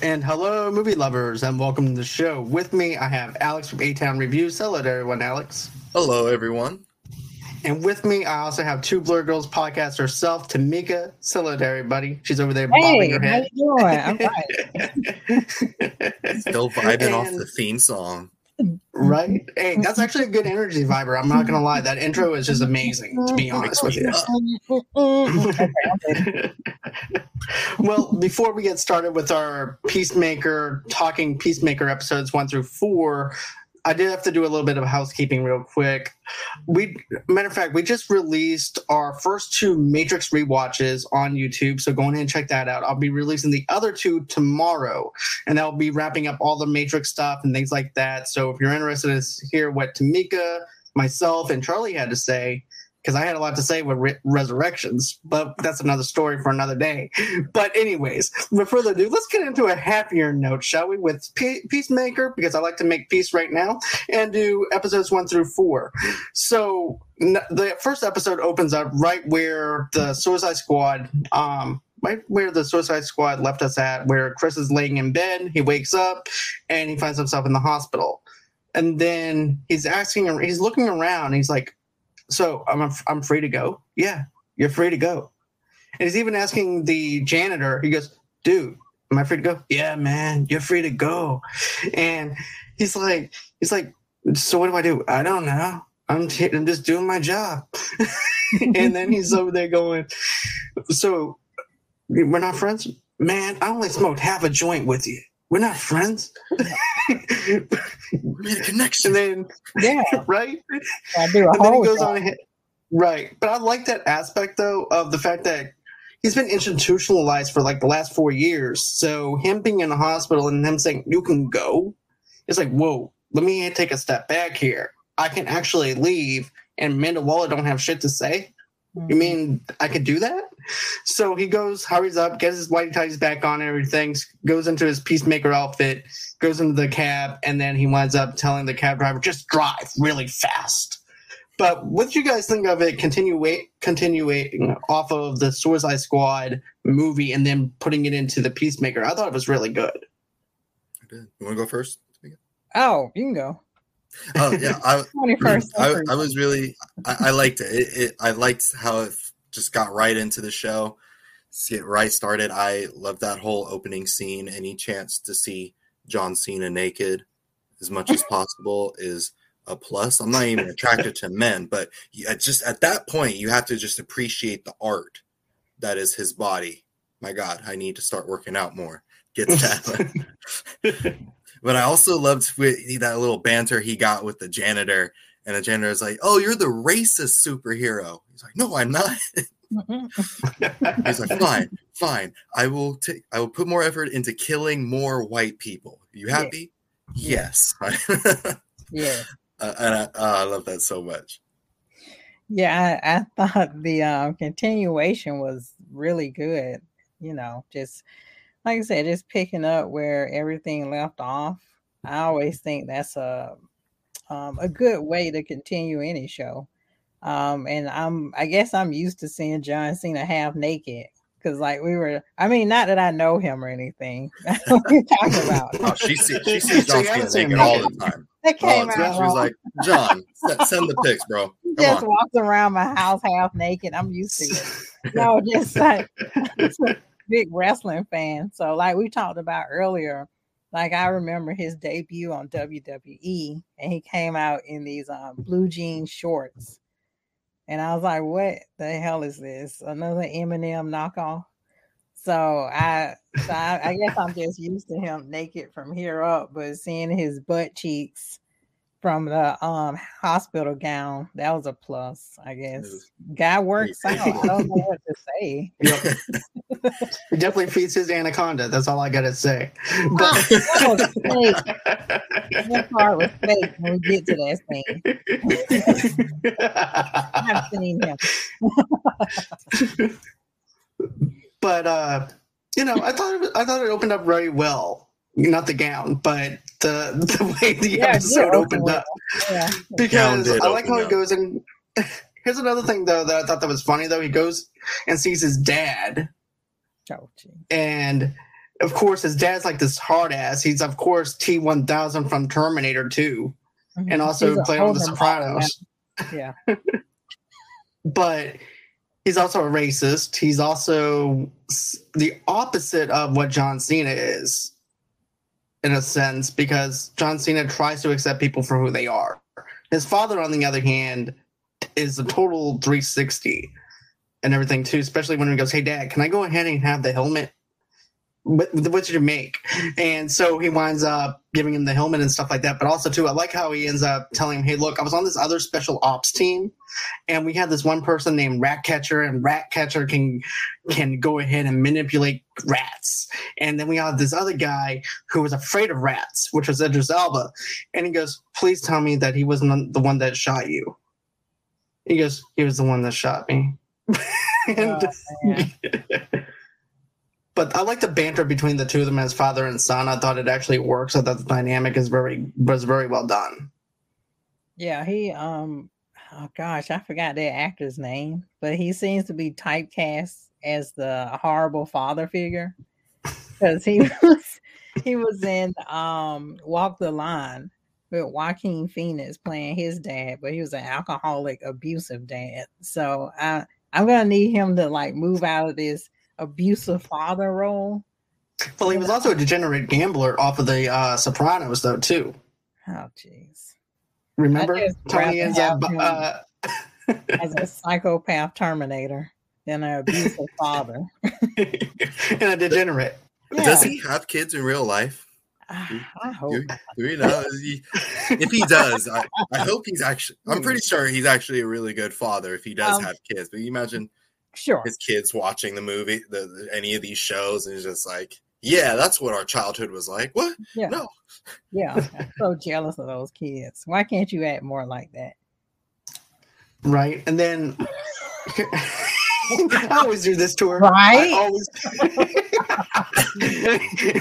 And hello, movie lovers, and welcome to the show. With me, I have Alex from A Town Reviews. Hello to everyone, Alex. Hello, everyone. And with me, I also have two Blur Girls podcast herself, Tamika. Hello to everybody. She's over there bobbing Hey, bobbing her how head. you doing? I'm fine. Still vibing off the theme song. Right? Hey, that's actually a good energy viber. I'm not gonna lie. That intro is just amazing, to be honest with you. Well, before we get started with our Peacemaker talking Peacemaker episodes one through four, I did have to do a little bit of housekeeping real quick. We, matter of fact, we just released our first two Matrix rewatches on YouTube, so go ahead and check that out. I'll be releasing the other two tomorrow, and I'll be wrapping up all the Matrix stuff and things like that. So if you're interested to hear what Tamika, myself, and Charlie had to say, because I had a lot to say with re- resurrections, but that's another story for another day. But anyways, with further ado, let's get into a happier note, shall we? With Pe- Peacemaker, because I like to make peace right now, and do episodes one through four. So n- the first episode opens up right where the Suicide Squad, um, right where the Suicide Squad left us at, where Chris is laying in bed. He wakes up and he finds himself in the hospital, and then he's asking, he's looking around. He's like, "So I'm I'm free to go? Yeah, you're free to go." And he's even asking the janitor. He goes, "Dude, am I free to go?" Yeah, man, you're free to go. And he's like, he's like, "So what do I do?" I don't know. I'm t- I'm just doing my job. and then he's over there going, "So we're not friends, man. I only smoked half a joint with you. We're not friends." We made a connection. and then Yeah, right I do a and then he goes job. on ahead. Right. But I like that aspect though of the fact that he's been institutionalized for like the last four years. So him being in the hospital and him saying, You can go, it's like, whoa, let me take a step back here. I can actually leave and Amanda Waller don't have shit to say. You mm-hmm. mean I could do that? So he goes, hurries up, gets his white ties back on and everything, goes into his peacemaker outfit, goes into the cab, and then he winds up telling the cab driver, just drive really fast. But what do you guys think of it continue continuing off of the Suicide Squad movie and then putting it into the Peacemaker? I thought it was really good. You want to go first? Oh, you can go. Oh yeah, I, I. I was really I, I liked it. It, it. I liked how it just got right into the show, get right started. I love that whole opening scene. Any chance to see John Cena naked as much as possible is a plus. I'm not even attracted to men, but just at that point, you have to just appreciate the art that is his body. My God, I need to start working out more. Get that. But I also loved that little banter he got with the janitor, and the janitor is like, "Oh, you're the racist superhero." He's like, "No, I'm not." He's like, "Fine, fine. I will take. I will put more effort into killing more white people. You Yeah. happy? Yes." yeah. Uh, and I, uh, I love that so much. Yeah, I, I thought the um, continuation was really good. You know, just like I said, just picking up where everything left off. I always think that's a um, a good way to continue any show. Um, and I'm I guess I'm used to seeing John Cena half naked because like we were. I mean, not that I know him or anything. what are you talking about? Oh, she sees she sees John Cena seen naked all the time. That came it's- out she was like, "John, send, send the pics, bro. Come just on." walks around my house half naked. I'm used to it. no, just like big wrestling fan. So, like we talked about earlier, like I remember his debut on WWE, and he came out in these um, blue jean shorts, and I was like, "What the hell is this? Another Eminem knockoff?" So I, so I, I guess I'm just used to him naked from here up, but seeing his butt cheeks from the um hospital gown, that was a plus, I guess. Guy works out. I don't know what to say. He definitely feeds his anaconda. That's all I gotta say. Oh, that was fake. That part was fake when we get to that scene. I've seen him. but uh, you know, I thought it was, I thought it opened up very well. Not the gown, but the the way the Yeah, episode opened up. Yeah. because I like how he goes and here's another thing though that I thought that was funny though. He goes and sees his dad Oh, and of course, his dad's like this hard ass. He's of course T one thousand from Terminator 2 mm-hmm. and also He's a played on The older model, Sopranos. Yeah. But he's also a racist. He's also the opposite of what John Cena is, in a sense, because John Cena tries to accept people for who they are. His father, on the other hand, is a total 360 and everything too, especially when he goes, Hey dad, can I go ahead and have the helmet? What, what did you make? And so he winds up giving him the helmet and stuff like that. But also too, I like how he ends up telling him, Hey, look, I was on this other special ops team and we had this one person named Ratcatcher, and Ratcatcher can can go ahead and manipulate rats. And then we have this other guy who was afraid of rats, which was Idris Elba. And he goes, Please tell me that he wasn't the one that shot you. He goes, He was the one that shot me. and, Oh. but I like the banter between the two of them as father and son. I thought it actually works. I thought the dynamic is very was very well done. Yeah, he um oh gosh, I forgot that actor's name, but he seems to be typecast as the horrible father figure. Because he was he was in um Walk the Line with Joaquin Phoenix playing his dad, but he was an alcoholic, abusive dad. So I I'm gonna need him to like move out of this abusive father role. Well, he was also a degenerate gambler off of the uh, Sopranos, though, too. Oh jeez. Remember? Tony ends up. Uh, As a psychopath terminator and an abusive father. and a degenerate. Does he have kids in real life? I I hope. Do, do we know? Is he- if he does, I, I hope he's actually. I'm pretty sure he's actually a really good father if he does Um, have kids. But you imagine Sure. his kids watching the movie, the, the any of these shows, and it's just like, yeah, that's what our childhood was like. What? Yeah. No, Yeah. I'm so jealous of those kids. Why can't you act more like that? Right. And then. I always do this to her. Right? I always,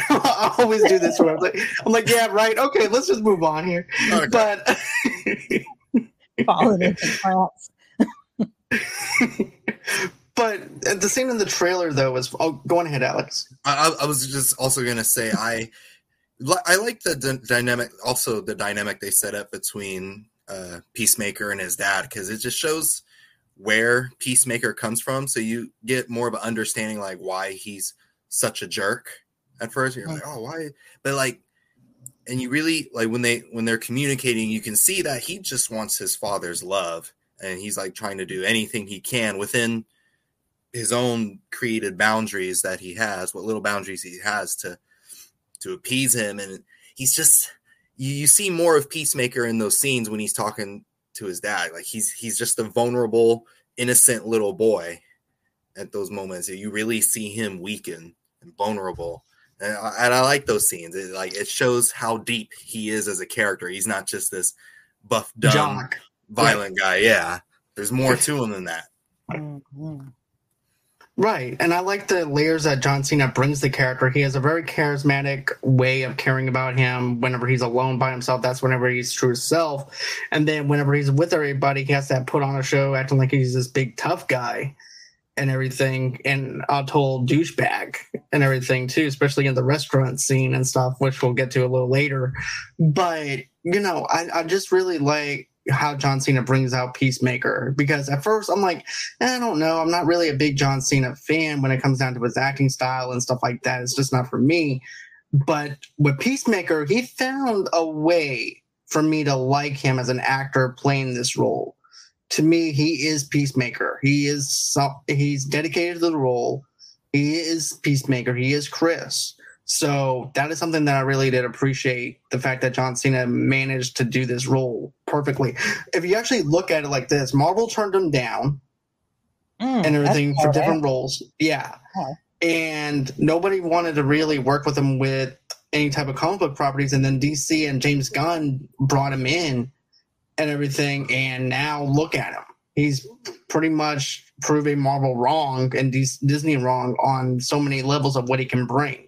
I always do this to her. I'm like, I'm like, yeah, right. Okay, let's just move on here. Okay. But Falling into traps. But the scene in the trailer though was oh go on ahead, Alex. I, I- was just also gonna say I, I like the d- dynamic, also the dynamic they set up between uh, Peacemaker and his dad because it just shows where Peacemaker comes from, so you get more of an understanding like why he's such a jerk. At first, you're like, oh, why? But like, and you really like when they when they're communicating, you can see that he just wants his father's love, and he's like trying to do anything he can within his own created boundaries that he has, what little boundaries he has to to appease him, and he's just you, you see more of Peacemaker in those scenes when he's talking to his dad. Like he's he's just a vulnerable, innocent little boy at those moments. You really see him weaken and vulnerable. And I, and I like those scenes. It, like it shows how deep he is as a character. He's not just this buff, dumb, Jock. violent guy. Yeah, there's more to him than that. Mhm. Right. And I like the layers that John Cena brings the character. He has a very charismatic way of caring about him. Whenever he's alone by himself, that's whenever he's true self. And then whenever he's with everybody, he has that put on a show acting like he's this big tough guy and everything and a total douchebag and everything too, especially in the restaurant scene and stuff, which we'll get to a little later. But, you know, I, I just really like how John Cena brings out Peacemaker because at first I'm like, eh, I don't know. I'm not really a big John Cena fan when it comes down to his acting style and stuff like that. It's just not for me. But with Peacemaker, he found a way for me to like him as an actor playing this role. To me, he is Peacemaker. He is he's dedicated to the role. He is Peacemaker. He is Chris. So that is something that I really did appreciate the fact that John Cena managed to do this role perfectly. If you actually look at it like this, Marvel turned him down Mm, and everything for different roles. Yeah. Oh. And nobody wanted to really work with him with any type of comic book properties. And then DC and James Gunn brought him in and everything. And now look at him. He's pretty much proving Marvel wrong and Disney wrong on so many levels of what he can bring.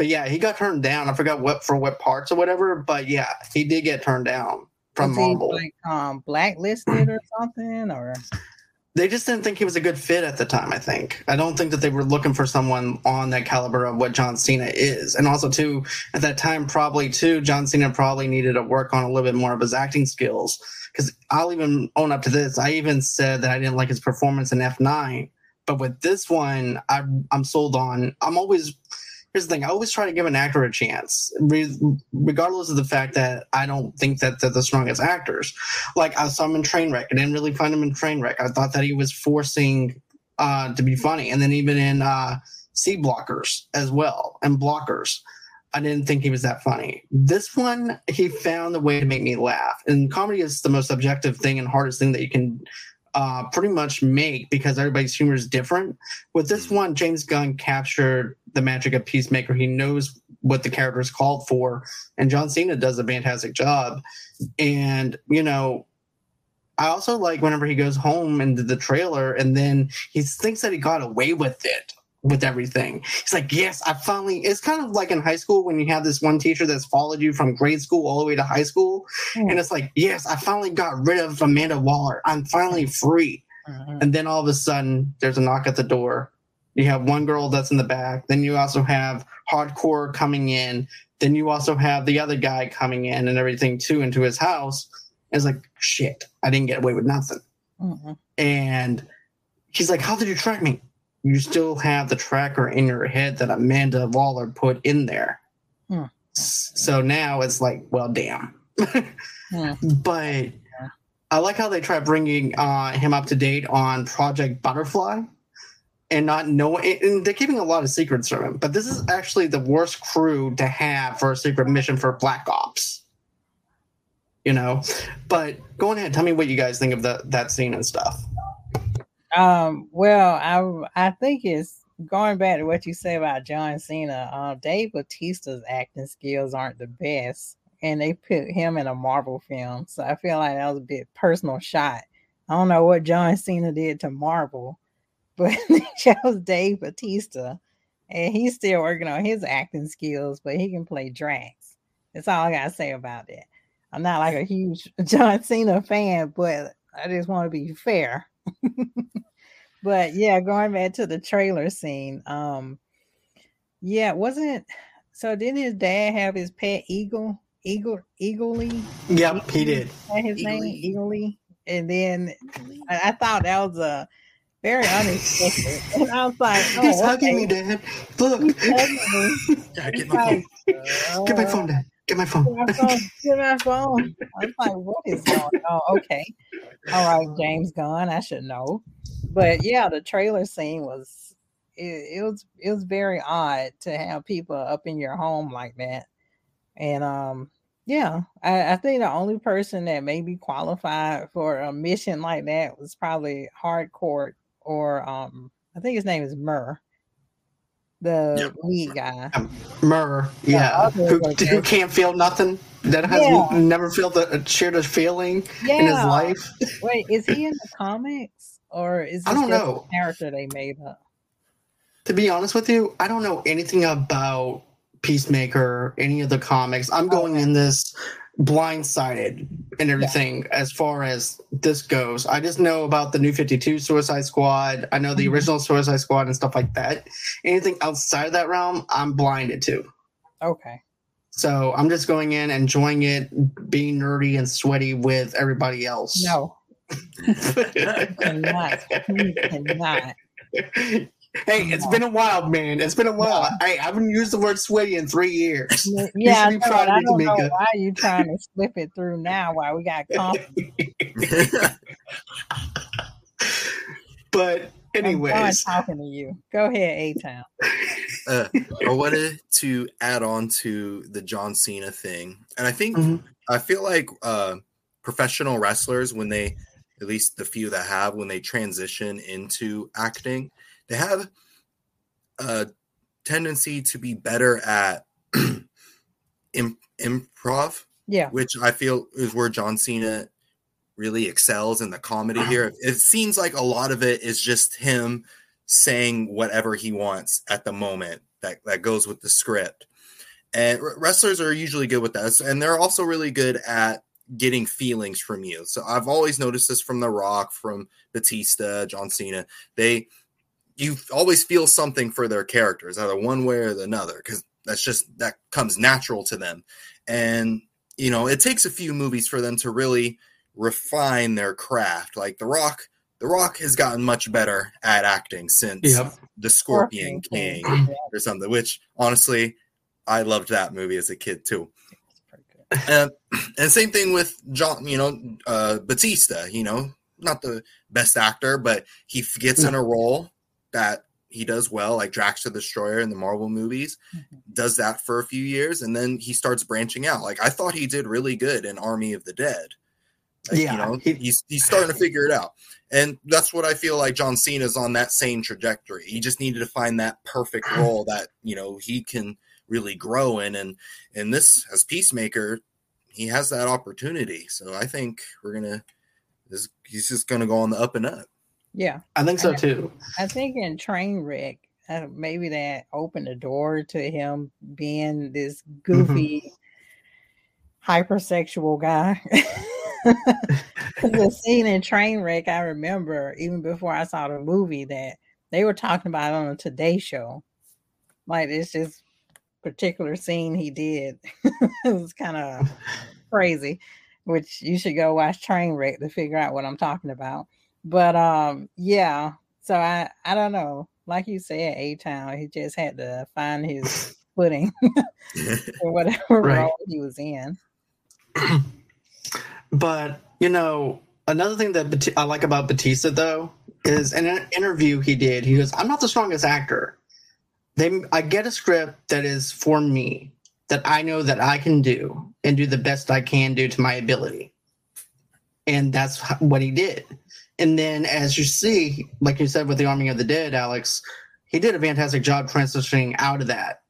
But yeah, he got turned down. I forgot what for what parts or whatever. But yeah, he did get turned down from Was Marvel. like um blacklisted or something or they just didn't think he was a good fit at the time. I think I don't think that they were looking for someone on that caliber of what John Cena is, and also too at that time probably too John Cena probably needed to work on a little bit more of his acting skills. Because I'll even own up to this. I even said that I didn't like his performance in F9, but with this one, I, I'm sold on. I'm always here's the thing: I always try to give an actor a chance, regardless of the fact that I don't think that they're the strongest actors. Like I saw him in Trainwreck, I didn't really find him in Trainwreck. I thought that he was forcing uh, to be funny, and then even in uh, C Blockers as well, and Blockers. I didn't think he was that funny. This one, he found a way to make me laugh. And comedy is the most objective thing and hardest thing that you can uh, pretty much make because everybody's humor is different. With this mm-hmm. one, James Gunn captured the magic of Peacemaker. He knows what the character is called for, and John Cena does a fantastic job. And you know, I also like whenever he goes home into the trailer, and then he thinks that he got away with it with everything. He's like, yes, I finally. It's kind of like in high school when you have this one teacher that's followed you from grade school all the way to high school, mm. and it's like, yes, I finally got rid of Amanda Waller. I'm finally free. Mm-hmm. And then all of a sudden, there's a knock at the door. You have one girl that's in the back. Then you also have hardcore coming in. Then you also have the other guy coming in and everything too into his house. It's like, shit, I didn't get away with nothing. Mm-hmm. And he's like, how did you track me? you still have the tracker in your head that Amanda Waller put in there. Hmm. So now it's like, well, damn. hmm. But I like how they try bringing uh, him up to date on Project Butterfly and not knowing, and they're keeping a lot of secrets from him. But this is actually the worst crew to have for a secret mission for Black Ops. You know, but go ahead, tell me what you guys think of the, that scene and stuff. Um, well, I I think it's going back to what you say about John Cena. Uh, Dave Batista's acting skills aren't the best, and they put him in a Marvel film, so I feel like that was a bit personal shot. I don't know what John Cena did to Marvel, but they chose Dave Batista, and he's still working on his acting skills, but he can play Drax. That's all I gotta say about it. I'm not like a huge John Cena fan, but I just want to be fair. but yeah, going back to the trailer scene. Um, yeah, wasn't so? Didn't his dad have his pet eagle? Eagle, eagly. Yep, he did. His Eagly. name eagly, and then I, I, thought that was a very unexpected. and I was like, oh, "He's hugging me, Dad. Look, Dad, get my phone. Uh, get my phone, Dad. Get my phone. Get my phone. Get my phone. I was like, what is going on? Okay. All right, James Gunn. I should know. But yeah, the trailer scene was it, it was it was very odd to have people up in your home like that. And um yeah, I, I think the only person that may be qualified for a mission like that was probably Hardcore or um I think his name is Murr the yep. lead guy. Um, Murr, yeah, who, who, can't feel nothing. That has yeah. never felt a shared a feeling yeah. in his life. Wait, is he in the comics or is I don't know character they made up? To be honest with you, I don't know anything about Peacemaker, any of the comics. I'm going okay. in this blindsided and everything yeah. as far as this goes. I just know about the new 52 Suicide Squad. I know the mm-hmm. original Suicide Squad and stuff like that. Anything outside of that realm, I'm blinded to. Okay. So I'm just going in, enjoying it, being nerdy and sweaty with everybody else. No. cannot. cannot. Hey, it's been a while, man. It's been a while. Yeah. Hey, I haven't used the word sweaty in three years. Yeah, I, know, I don't know why are you trying to slip it through now while we got confidence. but anyways, I'm talking to you. Go ahead, A Town. Uh, I wanted to add on to the John Cena thing, and I think mm-hmm. I feel like uh, professional wrestlers when they, at least the few that have, when they transition into acting they have a tendency to be better at improv. Yeah. Which I feel is where John Cena really excels in the comedy here. Uh-huh. It seems like a lot of it is just him saying whatever he wants at the moment that, that goes with the script. And wrestlers are usually good with that. And they're also really good at getting feelings from you. So I've always noticed this from The Rock, from Batista, John Cena. They you always feel something for their characters, either one way or the another, because that's just that comes natural to them. And you know, it takes a few movies for them to really refine their craft. Like The Rock, The Rock has gotten much better at acting since Yep. The Scorpion King or something, which honestly, I loved that movie as a kid too. And, and same thing with John, you know, uh, Batista, you know, not the best actor, but he gets in a role that he does well, like Drax the Destroyer in the Marvel movies, mm-hmm. does that for a few years, and then he starts branching out. Like I thought he did really good in Army of the Dead. Like, Yeah, you know, he- he's he's starting to figure it out, and that's what I feel like John Cena's on that same trajectory. He just needed to find that perfect role that you know he can really grow in, and and this as Peacemaker, he has that opportunity. So I think we're gonna. This, he's just gonna go on the up and up. Yeah. I think so too. I think in Trainwreck, uh, maybe that opened the door to him being this goofy, hypersexual guy. the scene in Trainwreck, I remember even before I saw the movie that they were talking about on a Today Show. Like it's just particular scene he did. it was kind of crazy, which you should go watch Trainwreck to figure out what I'm talking about. But um, yeah. So I I don't know. Like you said, A Town, he just had to find his footing or whatever Right. role he was in. But you know, another thing that Bat- I like about Batista though is in an interview he did. He goes, "I'm not the strongest actor. They, I get a script that is for me that I know that I can do and do the best I can do to my ability." And that's what he did. And then, as you see, like you said with the Army of the Dead, Alex, he did a fantastic job transitioning out of that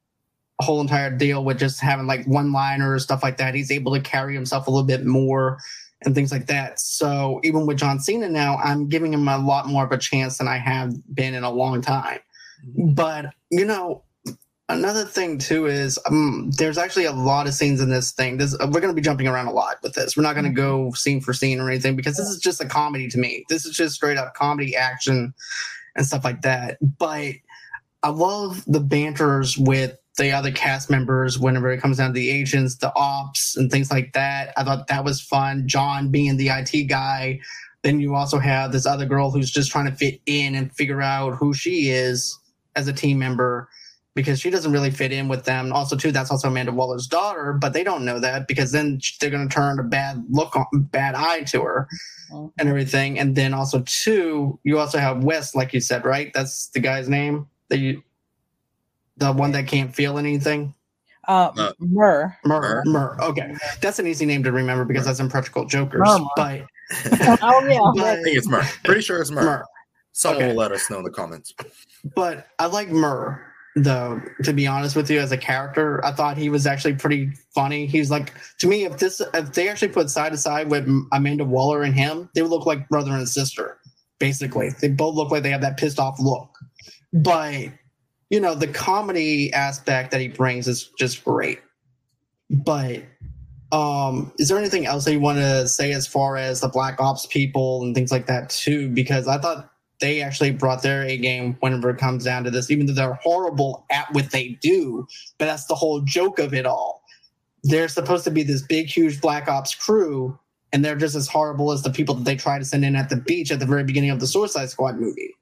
whole entire deal with just having like one liner stuff like that. He's able to carry himself a little bit more and things like that. So even with John Cena now, I'm giving him a lot more of a chance than I have been in a long time. Mm-hmm. But you know, another thing too is um, there's actually a lot of scenes in this thing. This we're going to be jumping around a lot with this. We're not going to go scene for scene or anything because this is just a comedy to me. This is just straight up comedy action and stuff like that. But I love the banters with the other cast members whenever it comes down to the agents, the ops, and things like that. I thought that was fun. John being the IT guy. Then you also have this other girl who's just trying to fit in and figure out who she is as a team member because she doesn't really fit in with them. Also, too, that's also Amanda Waller's daughter, but they don't know that because then they're going to turn a bad look on, bad eye to her Mhm. and everything. And then also, two, you also have West, like you said, right? That's the guy's name that you, the one that can't feel anything. Uh, Uh, Mur, Mur. Mur. Okay, that's an easy name to remember because that's in Practical Jokers. Murmur. But, oh yeah. but I think it's Mur. Pretty sure it's Murr. Mur. Someone Okay. will let us know in the comments. But I like Murr, though, to be honest with you, as a character. I thought he was actually pretty funny. He's like, to me, if this, if they actually put side to side with Amanda Waller and him, they would look like brother and sister, basically. They both look like they have that pissed off look. But, you know, the comedy aspect that he brings is just great. But, um, is there anything else that you want to say as far as the Black Ops people and things like that, too? Because I thought they actually brought their A game whenever it comes down to this, even though they're horrible at what they do. But that's the whole joke of it all. They're supposed to be this big, huge Black Ops crew, and they're just as horrible as the people that they try to send in at the beach at the very beginning of the Suicide Squad movie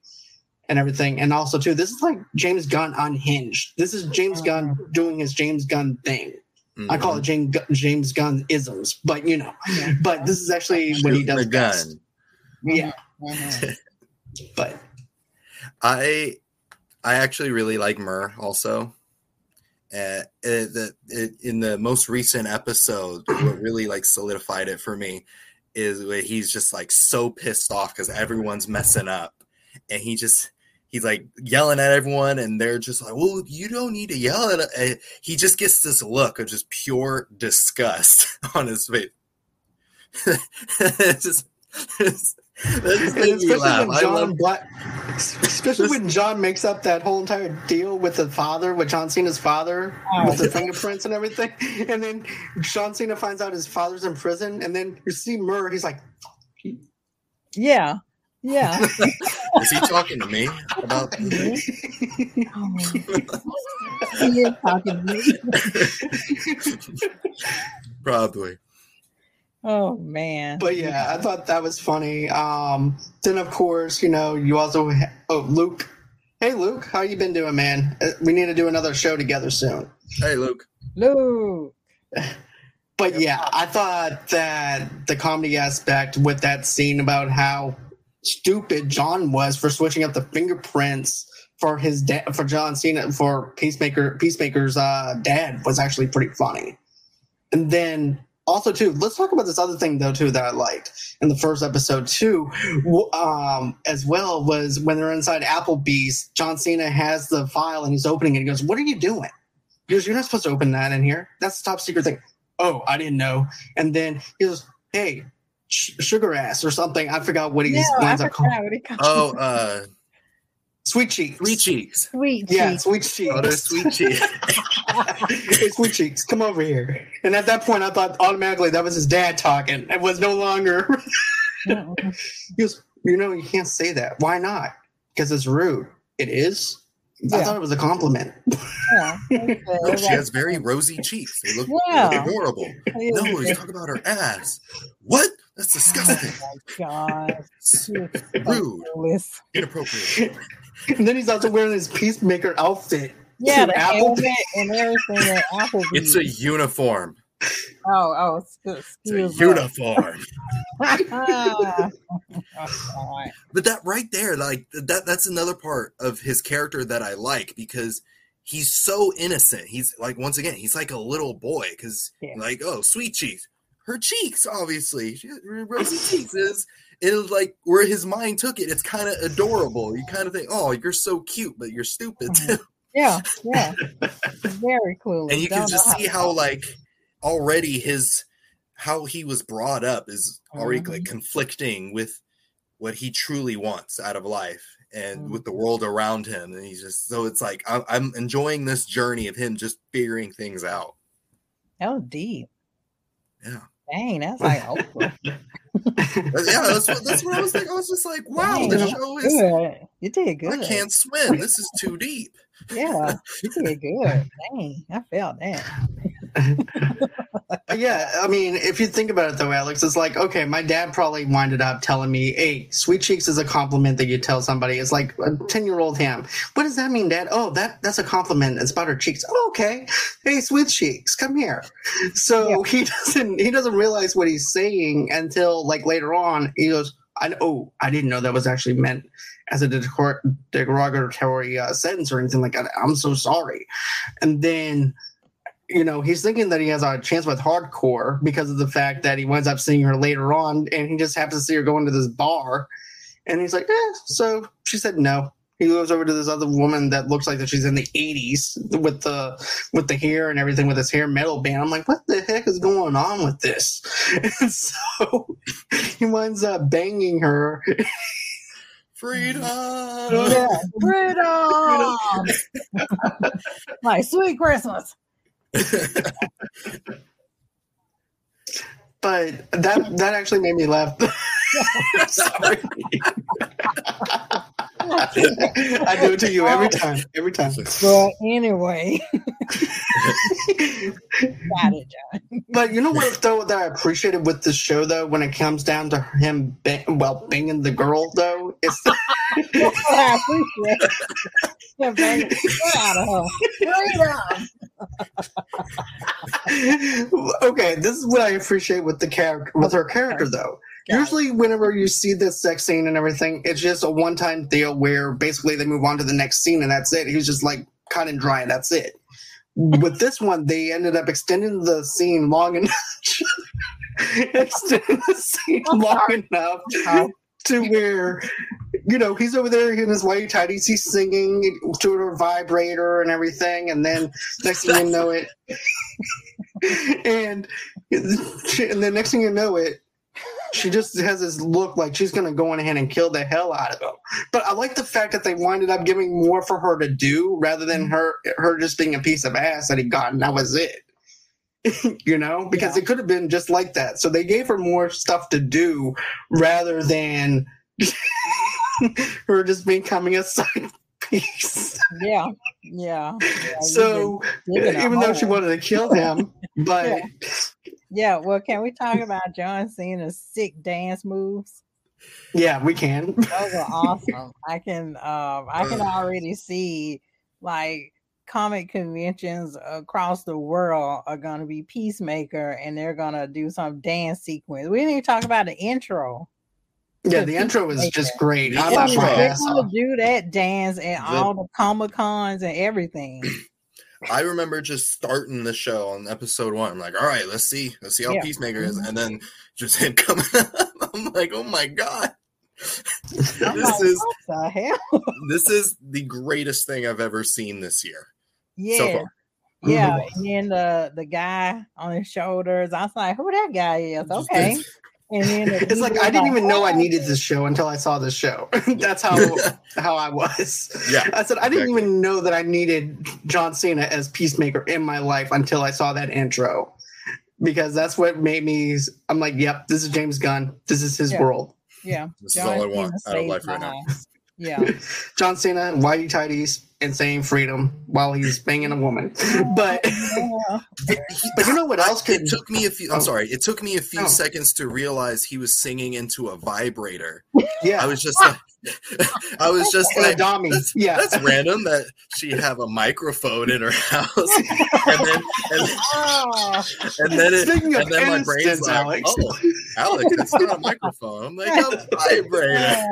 and everything. And also, too, this is like James Gunn unhinged. This is James Gunn uh-huh. doing his James Gunn thing. I call it James, James Gunn isms, but you know, but this is actually what he does the gun. best. Yeah. But I I actually really like Murr also. Uh, it, the, it, in the most recent episode, what really like solidified it for me is where he's just like so pissed off because everyone's messing up, and he just he's like yelling at everyone, and they're just like, "Well, you don't need to yell at." Uh, he just gets this look of just pure disgust on his face. it's just it's, That just And made me especially when John Black, especially when John makes up that whole entire deal with the father, with John Cena's father, Oh. with the fingerprints and everything, and then John Cena finds out his father's in prison, and then you see Murr, he's like, Yeah. Yeah. Is he talking to me about? Oh. he is talking to me. Probably. Oh man. But yeah, I thought that was funny. Um, then of course, you know, you also ha- oh Luke. Hey Luke, how you been doing, man? Uh, We need to do another show together soon. Hey, Luke. Luke. But yeah, I thought that the comedy aspect with that scene about how stupid John was for switching up the fingerprints for his dad for John Cena for Peacemaker Peacemaker's uh, dad was actually pretty funny. And then also too, let's talk about this other thing though too that I liked in the first episode too, um, as well was when they're inside Applebee's. John Cena has the file and he's opening it. He goes, "What are you doing?" He goes, "You're not supposed to open that in here. That's the top secret thing." Oh, I didn't know. And then he goes, "Hey, sh- sugar ass or something." I forgot what he Yeah, I winds up forgot what he called Oh, uh, Sweet cheeks. sweet cheeks. sweet Yeah, cheeks. sweet cheeks. Oh, they're sweet cheeks. hey, sweet cheeks, come over here. And at that point, I thought automatically that was his dad talking. It was no longer. Mm-mm. Uh-uh. he goes, you know, you can't say that. Why not? Because it's rude. It is. I thought it was a compliment. Yeah. Okay, she has very rosy cheeks. They look, Yeah. horrible. No, he's talking about her ass. What? That's disgusting. Oh my God. Rude. Inappropriate. And then he's also wearing his peacemaker outfit. Yeah, to the Applebee's. helmet and everything at Applebee's. It's a uniform. oh, oh, excuse, It's a excuse uniform. All right. But that right there, like that that's another part of his character that I like because he's so innocent. He's like once again, he's like a little boy because Yeah. like, oh, sweet cheeks. Her cheeks, obviously. She rosy cheeks is it is like where his mind took it, it's kind of adorable. You kind of think, oh, you're so cute, but you're stupid Mhm. too. Yeah, yeah. Very cool. and you can Don't just see to how like already his how he was brought up is already like Mhm. conflicting with what he truly wants out of life and Mm-hmm. with the world around him and he's just so it's like I'm, I'm enjoying this journey of him just figuring things out oh deep. yeah Dang, that's like Oprah. Yeah that's what, that's what i was thinking i was just like wow Dang, the show is good. You did good. i can't swim this is too deep Yeah, you did good. Dang, I felt that. yeah, I mean, if you think about it though, Alex, it's like, okay, my dad probably winded up telling me, hey, sweet cheeks is a compliment that you tell somebody. It's like a 10 year old him. What does that mean, Dad? Oh, that that's a compliment. It's about her cheeks. Oh, okay. Hey, sweet cheeks, come here. So he doesn't he doesn't realize what he's saying until like later on. He goes, I oh, I didn't know that was actually meant as a derogatory derogatory uh, sentence or anything like that. I'm so sorry. And then you know, he's thinking that he has a chance with hardcore because of the fact that he winds up seeing her later on and he just happens to see her going to this bar. And he's like, eh. So she said no. He goes over to this other woman that looks like that she's in the 80s with the with the hair and everything with his hair metal band. I'm like, what the heck is going on with this? And so he winds up banging her. freedom Yeah, freedom. like sweet Christmas. But that that actually made me laugh. Sorry. I do it to you every time. Every time. But anyway, got it, John. But you know what though that I appreciated with the show though when it comes down to him bang, well banging the girl though it's I appreciate it. Yeah, bang. Get out of her. Okay this is what I appreciate with the character with her character though it. usually whenever you see this sex scene and everything it's just a one time deal where basically they move on to the next scene and that's it he was just like cut and dry and that's it with this one they ended up extending the scene long enough extending the scene long enough to where you know he's over there in his white tighties he's singing to her vibrator and everything and then next thing you know it and and the next thing you know it she just has this look like she's going to go in ahead and kill the hell out of him. But I like the fact that they winded up giving more for her to do rather than her her just being a piece of ass that he got and that was it. you know, because Yeah. it could have been just like that. So they gave her more stuff to do rather than her just becoming a side piece. Yeah, yeah. yeah so just digging a even though she wanted to kill him, but yeah, well, can we talk about John Cena's sick dance moves? yeah, we can. Those are awesome. I can um I can already see like comic conventions across the world are gonna be peacemaker and they're gonna do some dance sequence. We didn't even talk about the intro. Yeah, the intro is Peacemaker. just great. I The laughed my they're ass gonna off. do that dance at The- all the comic cons and everything. I remember just starting the show on episode one. I'm like, all right, let's see, let's see how Yeah. Peacemaker is, Mhm. and then just him coming. up. I'm like, oh my god, this like, is what the hell? this is the greatest thing I've ever seen this year Yeah. so far. Yeah, and then the the guy on his shoulders, I was like, "Who that guy is?" Just- Okay, and then It's like I didn't was even know I "Oh, needed this show until I saw this show. That's how how I was. Yeah, I said I didn't exactly. even know that I needed John Cena as Peacemaker in my life until I saw that intro. Because that's what made me I'm like, yep, this is James Gunn. This is his Yeah. world. Yeah, This is all I want out of life right now. Yeah, John Cena, whitey tighties, and saying freedom while he's banging a woman. But yeah. but you know what else could It took me a few. I'm Oh. sorry. It took me a few Oh. seconds to realize he was singing into a vibrator. yeah I was just like, I was just and a like, dummy. that's, Yeah. that's random that she have a microphone in her house, and then and, Oh, and then it, Speaking and then my brain's like, Alex. oh, Alex, it's not a microphone. I'm like a vibrator. yeah.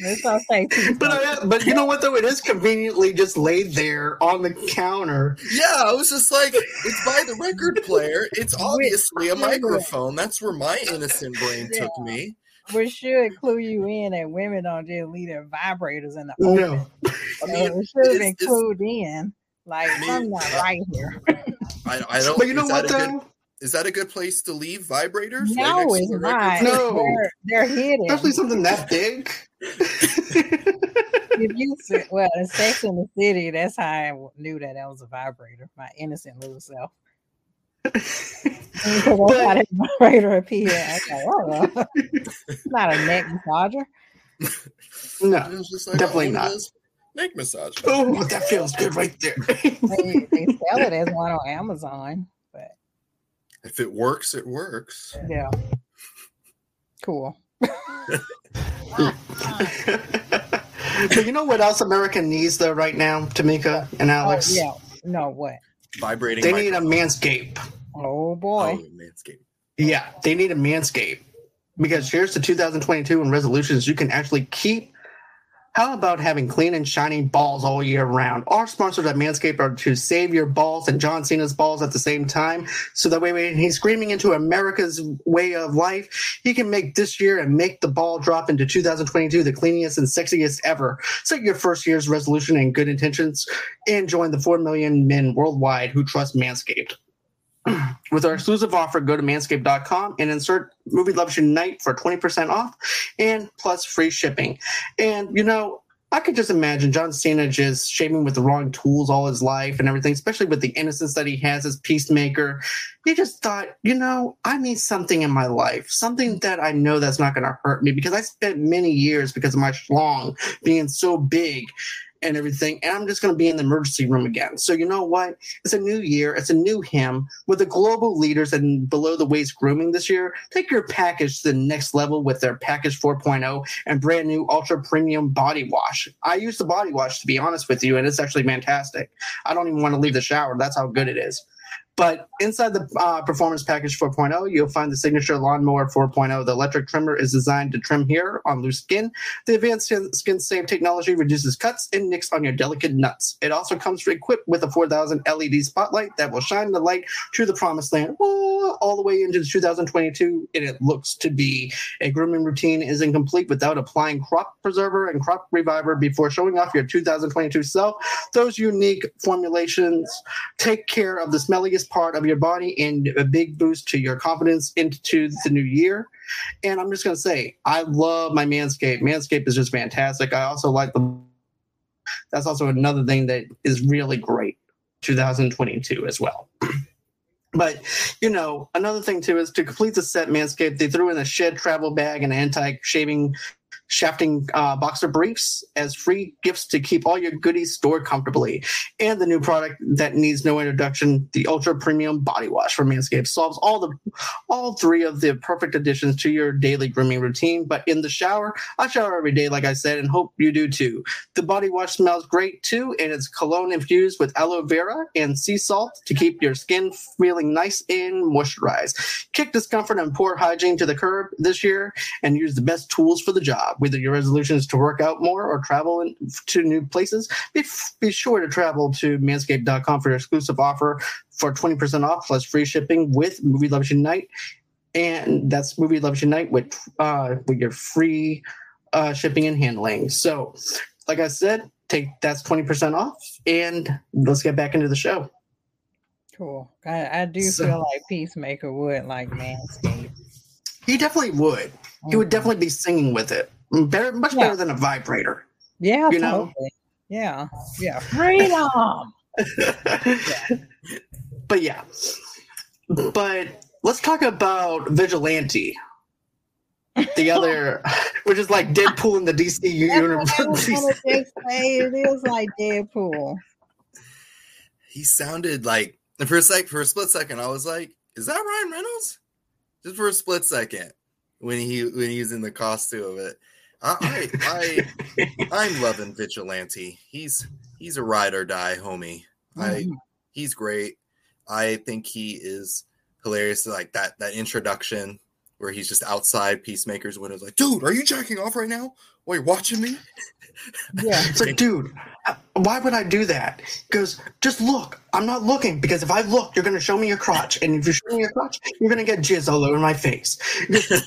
It's okay. But I, but you know what though? It is conveniently just laid there on the counter. Yeah, I was just like, it's by the record player. It's obviously a microphone. That's where my innocent brain took me. we should clue you in that women don't just leave their vibrators in the open. No. I mean, it should have been it's- it's- clued in. Like I mean- I'm not right here. I, I don't. But you know what that a good- though? Is that a good place to leave vibrators? No, next to it's not. No. They're, they're hidden. Especially something that big. if you see, well, in Sex in the City, that's how I knew that that was a vibrator. My innocent little self. Because I But- saw that vibrator appear. I was like, oh, it's not a neck massager. no. I was just like, Definitely oh, not. Neck massage. Oh, that feels good right there. They, they sell it as one on Amazon, but If it works, it works. yeah, cool. but you know what else America needs though right now, Tamika and Oh Alex? yeah, no what? Vibrating. They need a microphone. manscape. Oh boy, Oh, Manscaped. Yeah, they need a manscape. Because here's the 2022 and resolutions you can actually keep. How about having clean and shiny balls all year round? Our sponsors at Manscaped are to save your balls and John Cena's balls at the same time. So that way, when he's screaming into America's way of life, he can make this year and make the ball drop into 2022 the cleanest and sexiest ever. Set your first year's resolution and good intentions and join the 4 million men worldwide who trust Manscaped. With our exclusive offer, go to manscaped.com and insert Movie Loves Unite for 20% off and plus free shipping. And, you know, I could just imagine John Cena just shaving with the wrong tools all his life and everything, especially with the innocence that he has as Peacemaker. He just thought, you know, I need something in my life, something that I know that's not going to hurt me because I spent many years because of my schlong being so big and everything, and I'm just going to be in the emergency room again. So, you know what? It's a new year. It's a new him with the global leaders and below the waist grooming this year. Take your package to the next level with their package 4.0 and brand new ultra premium body wash. I use the body wash to be honest with you, and it's actually fantastic. I don't even want to leave the shower. That's how good it is. But inside the uh, Performance Package 4.0, you'll find the signature Lawnmower 4.0. The electric trimmer is designed to trim hair on loose skin. The advanced skin safe technology reduces cuts and nicks on your delicate nuts. It also comes equipped with a 4000 LED spotlight that will shine the light to the promised land all the way into 2022. And it looks to be a grooming routine is incomplete without applying crop preserver and crop reviver before showing off your 2022 self. Those unique formulations take care of the smelliest healthiest part of your body and a big boost to your confidence into the new year. And I'm just going to say, I love my Manscaped. Manscaped is just fantastic. I also like the. That's also another thing that is really great 2022 as well. But you know, another thing too is to complete the set Manscaped, they threw in a shed travel bag and anti-shaving shafting uh, boxer briefs as free gifts to keep all your goodies stored comfortably. And the new product that needs no introduction, the ultra premium body wash from Manscaped, solves all the all three of the perfect additions to your daily grooming routine. But in the shower, I shower every day, like I said, and hope you do too. The body wash smells great too, and it's cologne infused with aloe vera and sea salt to keep your skin feeling nice and moisturized. Kick discomfort and poor hygiene to the curb this year and use the best tools for the job whether your resolution is to work out more or travel in, to new places, be, be sure to travel to manscaped.com for your exclusive offer for 20% off plus free shipping with Movie Lovers Unite. And that's Movie Lovers Unite with, uh, with your free uh, shipping and handling. So, like I said, take that's 20% off. And let's get back into the show. Cool. I, I do so, feel like Peacemaker would like Manscaped. He definitely would. Mm-hmm. He would definitely be singing with it. Better, much yeah. better than a vibrator. Yeah, you totally. know. Yeah, yeah, freedom. yeah. But yeah, but let's talk about Vigilante. The other, which is like Deadpool in the DC universe. it is like Deadpool. He sounded like for a sec, for a split second, I was like, "Is that Ryan Reynolds?" Just for a split second, when he when he's in the costume of it, I, I, I am loving Vigilante. He's he's a ride or die homie. I mm-hmm. he's great. I think he is hilarious. Like that that introduction where he's just outside Peacemaker's window, like, dude, are you jacking off right now? While you're watching me? Yeah, it's like, dude, why would I do that? Because just look. I'm not looking because if I look, you're gonna show me your crotch, and if you show me your crotch, you're gonna get jizz all over my face.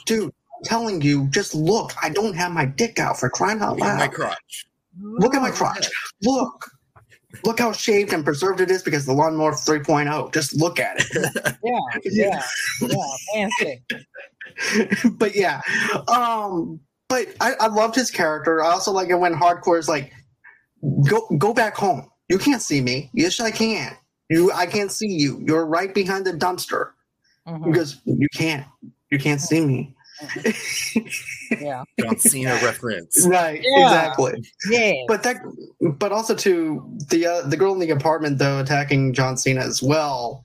dude, telling you, just look. I don't have my dick out for crying out loud. my crotch. Look at my crotch. Look. Look how shaved and preserved it is because the lawnmower 3.0. Just look at it. yeah, yeah, yeah, fancy. but yeah, um, but I, I loved his character. I also like it when Harcourt is like, go go back home. You can't see me. Yes, I can. You, I can't see you. You're right behind the dumpster mm-hmm. because you can't. You can't see me yeah. John Cena reference. Right. Yeah. Exactly. Yeah. But that, but also to the uh, the girl in the apartment though attacking John Cena as well,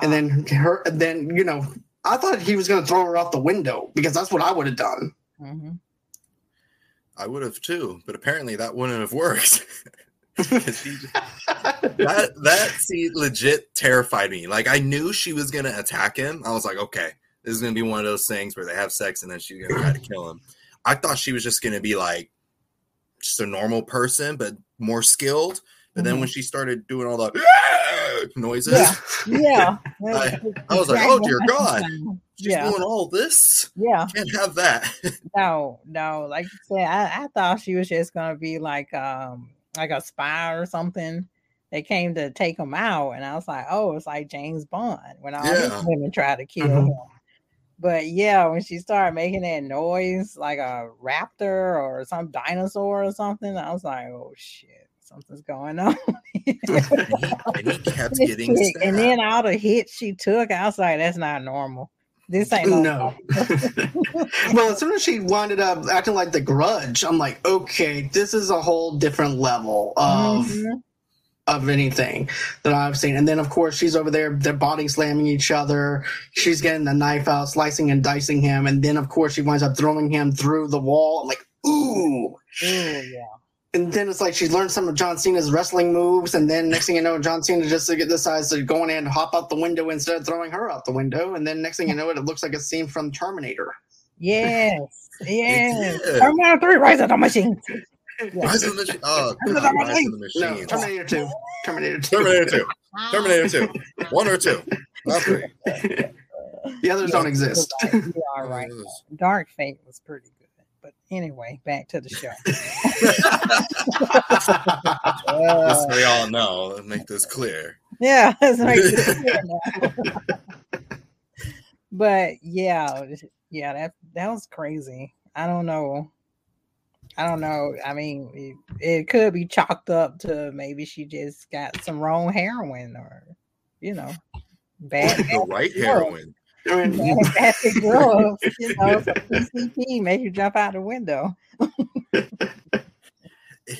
and then her, then you know, I thought he was going to throw her out the window because that's what I would have done. Mm-hmm. I would have too, but apparently that wouldn't have worked. just, that that scene legit terrified me. Like I knew she was gonna attack him. I was like, okay, this is gonna be one of those things where they have sex and then she's gonna try to kill him. I thought she was just gonna be like just a normal person, but more skilled. But then when mm-hmm. she started doing all the noises, yeah, yeah. I, I, was like, oh dear God, she's yeah. doing all this. Yeah, can't have that. no, no, like you said, I, I thought she was just gonna be like um like a spy or something they came to take him out, and I was like, oh, it's like James Bond when all yeah. these women try to kill mm-hmm. him. But yeah, when she started making that noise like a raptor or some dinosaur or something, I was like, oh shit, something's going on. and, he, and he kept getting And then all the hits she took, I was like, that's not normal. This ain't no. well, as soon as she wound up acting like the grudge, I'm like, okay, this is a whole different level of mm-hmm of anything that I've seen. And then, of course, she's over there, they're body slamming each other. She's getting the knife out, slicing and dicing him. And then, of course, she winds up throwing him through the wall. I'm like, ooh. Ooh, yeah. And then it's like she's learned some of John Cena's wrestling moves. And then next thing you know, John Cena just decides to go in and hop out the window instead of throwing her out the window. And then next thing you know, it, it looks like a scene from Terminator. Yes. Yes. Terminator 3, Rise of the Machine. Rise of the Machine. Oh, Rise of the Machine. No, Terminator 2. Terminator 2. Terminator 2. Terminator 2. One or two. Not three. The others yeah, don't exist. You are right. Dark Fate was pretty good. But anyway, back to the show. Just so we all know, make this clear. Yeah, it's like, but yeah, yeah, that that was crazy. I don't know. I don't know. I mean, it, it could be chalked up to maybe she just got some wrong heroin or, you know, bad. the right heroin. I mean, Bad, bad you know, some PCP make you jump out the window.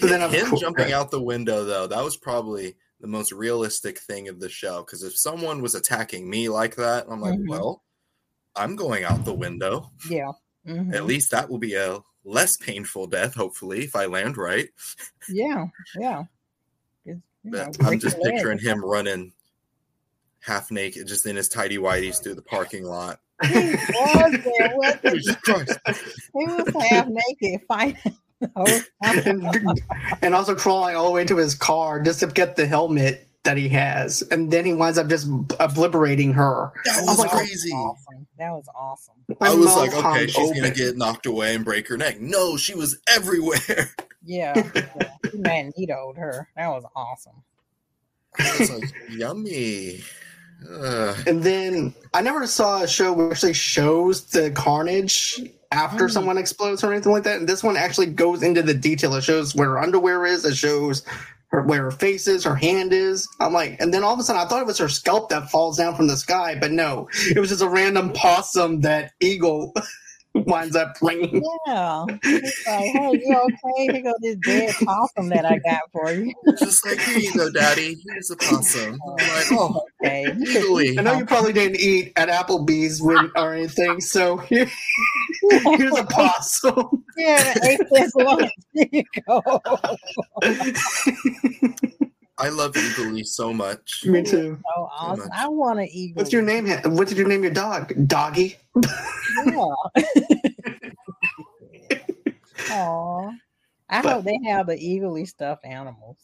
then, Him course- jumping out the window, though, that was probably the most realistic thing of the show. Because if someone was attacking me like that, I'm like, Mhm. well, I'm going out the window. Yeah. Mhm. At least that will be a less painful death, hopefully, if I land right. Yeah. Yeah. You know, I'm just your leg. picturing him running half naked, just in his tidy whities through the parking lot. He was there, wasn't he? Christ. He was half naked fighting. the and, and also crawling all the way to his car just to get the helmet that he has, and then he winds up just obliterating her. That I'm was like, crazy. Awesome. That was awesome. I was like, okay, hung she's gonna get knocked away and break her neck. No, she was everywhere. Yeah. yeah. He magnetoed her. That was awesome. I was like, yummy. Ugh. And then I never saw a show where it actually shows the carnage after Mm. someone explodes or anything like that. And this one actually goes into the detail. It shows where her underwear is. It shows her where her face is, her hand is. I'm like, and then all of a sudden I thought it was her scalp that falls down from the sky, but no, it was just a random possum that Eagle winds up bringing. Yeah. He's like, hey, you okay? Here go this dead possum that I got for you. Just like, here you go, daddy. Here's a possum. I'm like, oh, Okay. You easily. I know you probably didn't eat at Applebee's when, or anything, so here, here's a possum. Yeah, ate this lunch. Here you go. I love Eagle so much. Me too. So awesome. much. I want an eat. What's your name? What did you name your dog? Doggy. Yeah. Aw. I But- hope they have the Eagly stuffed animals.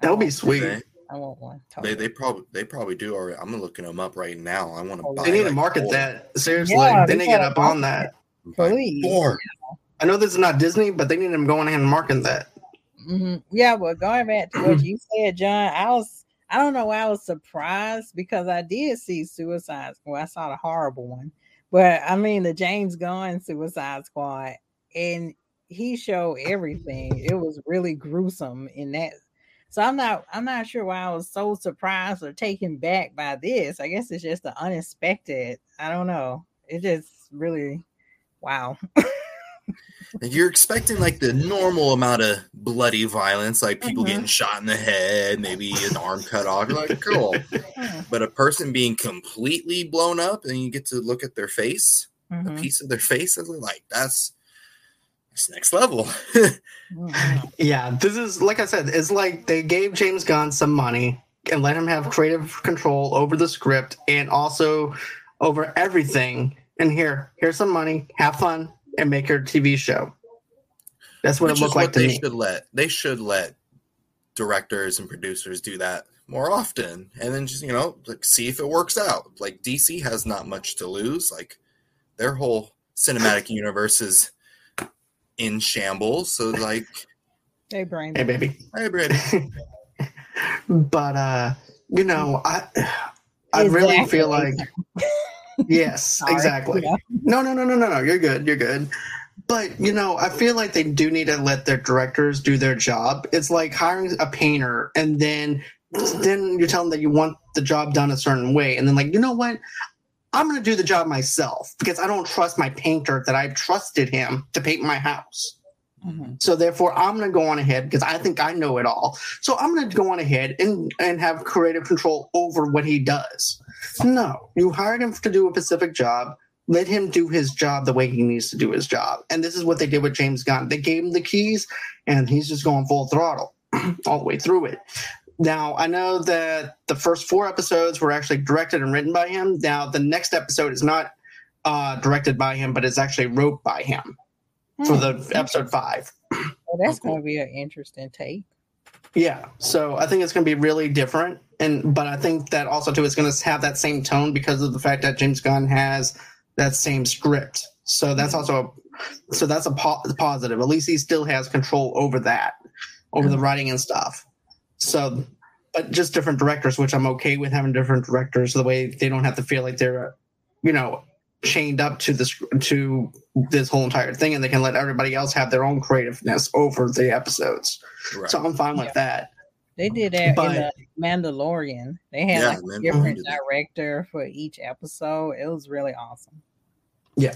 That would be sweet. They, I want one. they, Totally. they probably they probably do already. I'm looking them up right now. I want to Oh, buy. They need to market four. that. Seriously, Yeah, they they need to get up on that. Buy Please. Four. I know this is not Disney, but they need them going ahead and marketing that. Hmm Yeah, but going back to what you said, John, I was I don't know why I was surprised because I did see Suicide Squad. I saw the horrible one, but I mean the James Gunn Suicide Squad, and he showed everything. It was really gruesome in that. So I'm not I'm not sure why I was so surprised or taken back by this. I guess it's just the unexpected. I don't know. It just really wow. And you're expecting like the normal amount of bloody violence, like people Mhm. getting shot in the head, maybe an arm cut off. You're like, cool. Hmm, But a person being completely blown up, and you get to look at their face, a mhm, piece of their face, and like that's that's next level. mhm. Yeah, this is like I said, it's like they gave James Gunn some money and let him have creative control over the script and also over everything. And here, here's some money, have fun, and make your TV show. That's what Which it looked is like what to they me. should let they should let directors and producers do that more often, and then just you know like see if it works out. Like DC has not much to lose. Like their whole cinematic universe is in shambles. So like, hey, bring Hey, baby. hey, Brady. But uh, you know, I I really feel like Exactly. yes, exactly. Yeah. No, no, no, no, no, no. You're good. You're good. But you know, I feel like they do need to let their directors do their job. It's like hiring a painter and then then you tell them that you want the job done a certain way, and then like, you know what? I'm gonna do the job myself because I don't trust my painter that I've trusted him to paint my house. Mhm. So therefore, I'm going to go on ahead because I think I know it all. So I'm going to go on ahead and and have creative control over what he does. No, you hired him to do a specific job. Let him do his job the way he needs to do his job. And this is what they did with James Gunn. They gave him the keys, and he's just going full throttle all the way through it. Now I know that the first four episodes were actually directed and written by him. Now the next episode is not uh, directed by him, but it's actually wrote by him for Hmm. the episode five. Well, that's cool. going to be an interesting take. Yeah, so I think it's going to be really different, and but I think that also too is going to have that same tone because of the fact that James Gunn has that same script. So that's mm-hmm. also a, so that's a po- positive. At least he still has control over that, over the mm-hmm. writing and stuff. So but just different directors, which I'm okay with having different directors. The way they don't have to feel like they're, you know, chained up to this to this whole entire thing, and they can let everybody else have their own creativeness over the episodes. Right. So I'm fine with Yeah. that. They did that But- in the Mandalorian. They had Yeah, like a different director for each episode. It was really awesome. Yeah.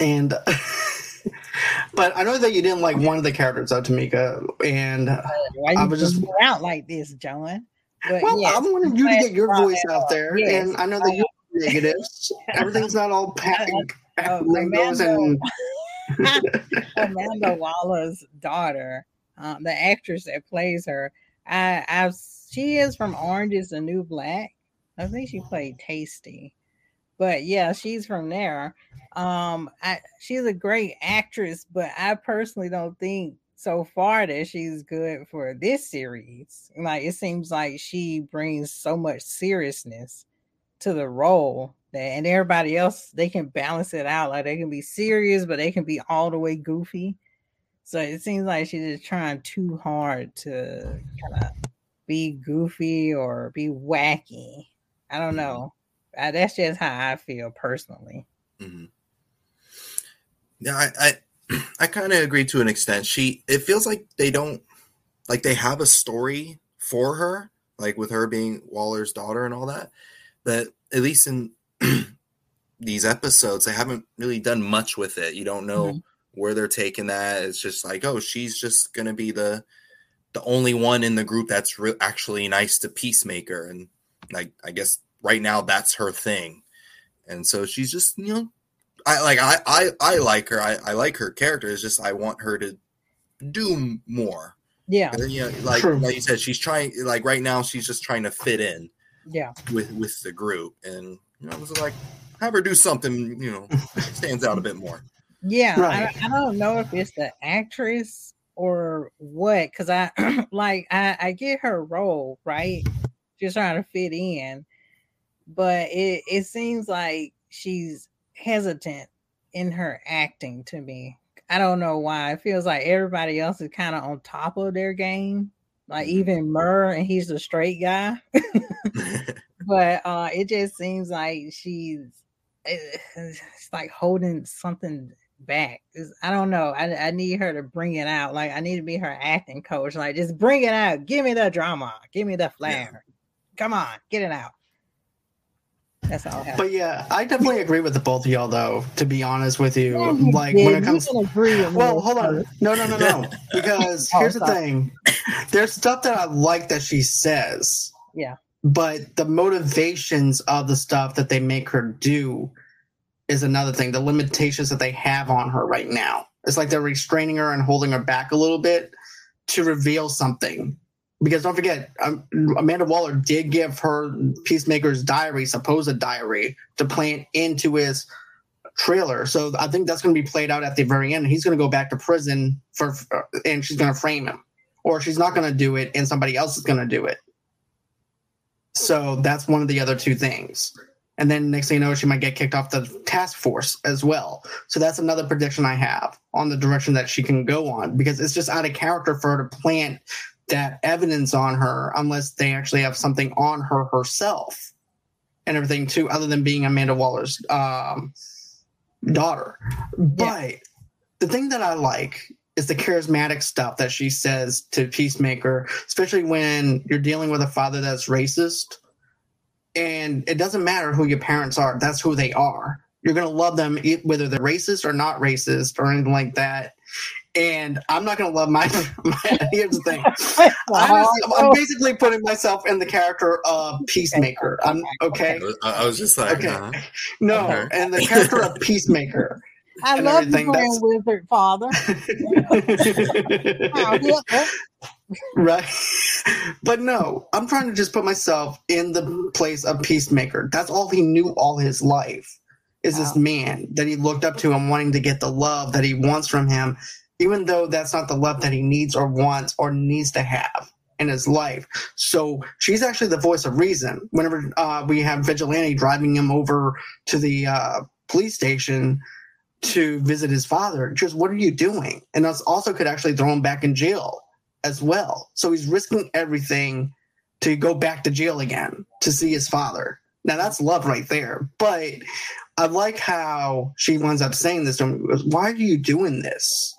And but I know that you didn't like one of the characters of Tamika, and I was just out like this, John? But well, yes, I wanted you to get your voice out there. Yes. and I know that you're negatives. Everything's not all pat- Oh, rainbows and Amanda Waller's daughter, um, the actress that plays her, I, I've she is from Orange is the New Black. I think she played Taystee, but yeah, she's from there. Um, I she's a great actress, but I personally don't think so far that she's good for this series. Like it seems like she brings so much seriousness to the role that and everybody else they can balance it out. Like they can be serious, but they can be all the way goofy. So it seems like she's just trying too hard to kind of be goofy or be wacky. I don't know. Uh, that's just how I feel personally. Mhm. Yeah, I I, I kind of agree to an extent. She it feels like they don't like they have a story for her, like with her being Waller's daughter and all that. But at least in these episodes, they haven't really done much with it. You don't know Mhm. Where they're taking that. It's just like, oh, she's just gonna be the the only one in the group that's re- actually nice to Peacemaker, and like I guess right now that's her thing. And so she's just you know I like I I, I like her. I, I like her character. It's just I want her to do more. Yeah, And then, you know, like True. like you said, she's trying. Like right now, she's just trying to fit in yeah, with with the group, and you know, it was like have her do something. You know, stands out a bit more. Yeah. Right. I, I don't know if it's the actress or what, because I like I, I get her role right. She's trying to fit in, but it it seems like she's hesitant in her acting to me. I don't know why. It feels like everybody else is kind of on top of their game. Like even Murn, and he's the straight guy. but uh it just seems like she's it's like holding something back. It's- i don't know. I, I need her to bring it out. Like i need to be her acting coach. Like just bring it out. Give me the drama. Give me the flair. Come on. Get it out. That's all I have. But yeah, I definitely agree with the both of y'all, though. To be honest with you, Yeah, you like did. when it comes, can agree well, hold on, no, no, no, no, oh, because Oh, here's the thing: there's stuff that I like that she says, Yeah. but the motivations of the stuff that they make her do is another thing. The limitations that they have on her right now. It's like they're restraining her and holding her back a little bit to reveal something. Because don't forget, um, Amanda Waller did give her Peacemaker's diary, supposed diary, to plant into his trailer. So I think that's going to be played out at the very end. He's going to go back to prison for, and she's going to frame him, or she's not going to do it, and somebody else is going to do it. So that's one of the other two things. And then next thing you know, she might get kicked off the task force as well. So that's another prediction I have on the direction that she can go on because it's just out of character for her to plant that evidence on her unless they actually have something on her herself and everything too, other than being Amanda Waller's um, daughter. But the thing that I like is the charismatic stuff that she says to Peacemaker, especially when you're dealing with a father that's racist. And it doesn't matter who your parents are, that's who they are. You're going to love them whether they're racist or not racist or anything like that. And I'm not going to love my, my. Here's the thing I was, I'm basically putting myself in the character of Peacemaker. I'm okay. I was, just like, Okay. uh, No, Okay. and the character of Peacemaker. I love everything, you, Grand that's- Wizard Father. Oh, yeah. Right? But no, I'm trying to just put myself in the place of Peacemaker. That's all he knew all his life is this man that he looked up to and wanting to get the love that he wants from him, even though that's not the love that he needs or wants or needs to have in his life. So she's actually the voice of reason. Whenever uh, we have Vigilante driving him over to the uh, police station to visit his father, just what are you doing? And that's also could actually throw him back in jail as well. So he's risking everything to go back to jail again to see his father. Now that's love right there. But I like how she winds up saying this to him. Why are you doing this?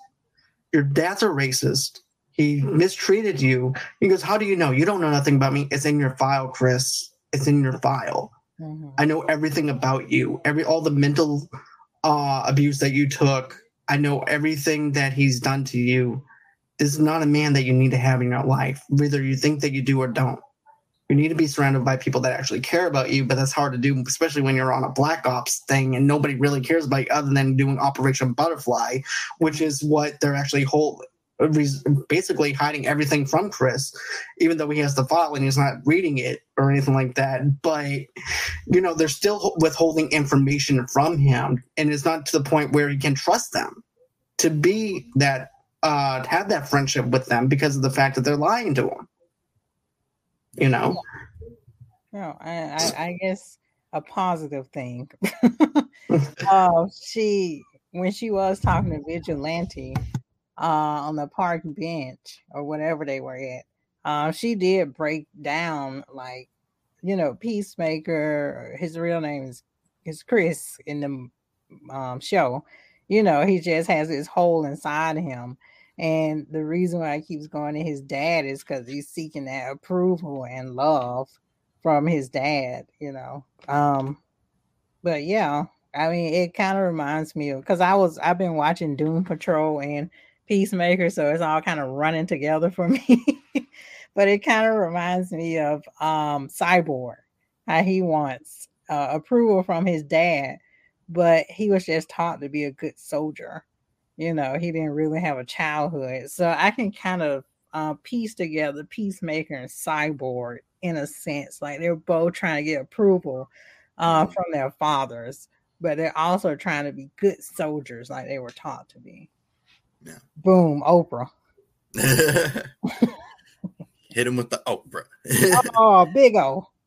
Your dad's a racist. He mistreated you. He goes, How do you know? You don't know nothing about me. It's in your file, Chris. It's in your file. Mm-hmm. I know everything about you. Every all the mental uh, abuse that you took. I know everything that he's done to you. Is not a man that you need to have in your life, whether you think that you do or don't. You need to be surrounded by people that actually care about you, but that's hard to do, especially when you're on a black ops thing and nobody really cares about you other than doing Operation Butterfly, which is what they're actually hold, basically hiding everything from Chris, even though he has the file and he's not reading it or anything like that. But you know, they're still withholding information from him, and it's not to the point where he can trust them to be that uh, have that friendship with them because of the fact that they're lying to him you know. No, I, I, guess a positive thing. uh, she when she was talking to Vigilante uh, on the park bench or whatever they were at, uh, she did break down like you know Peacemaker. His real name is is Chris in the um, show. You know, he just has this hole inside him and the reason why he keeps going to his dad is because he's seeking that approval and love from his dad, you know. Um, but yeah, I mean, it kind of reminds me of because I was I've been watching Doom Patrol and Peacemaker, so it's all kind of running together for me. but it kind of reminds me of um Cyborg, how he wants uh, approval from his dad, but he was just taught to be a good soldier you know, he didn't really have a childhood. So I can kind of uh, piece together Peacemaker and Cyborg in a sense. Like they're both trying to get approval uh, mm-hmm. from their fathers, but they're also trying to be good soldiers like they were taught to be. Yeah. Boom, Oprah. Hit him with the Oprah. oh, big O.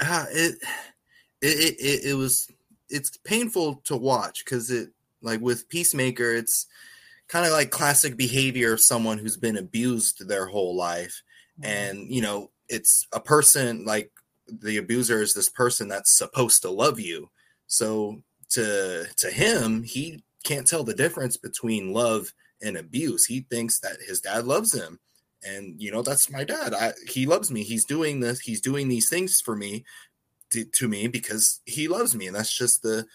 Uh, it, it, it, it was, it's painful to watch because it, like with Peacemaker, it's kind of like classic behavior of someone who's been abused their whole life. Mm-hmm. And, you know, it's a person like the abuser is this person that's supposed to love you. So to to him, he can't tell the difference between love and abuse. He thinks that his dad loves him. And you know, that's my dad. I, he loves me. He's doing this. He's doing these things for me to, to me because he loves me. And that's just the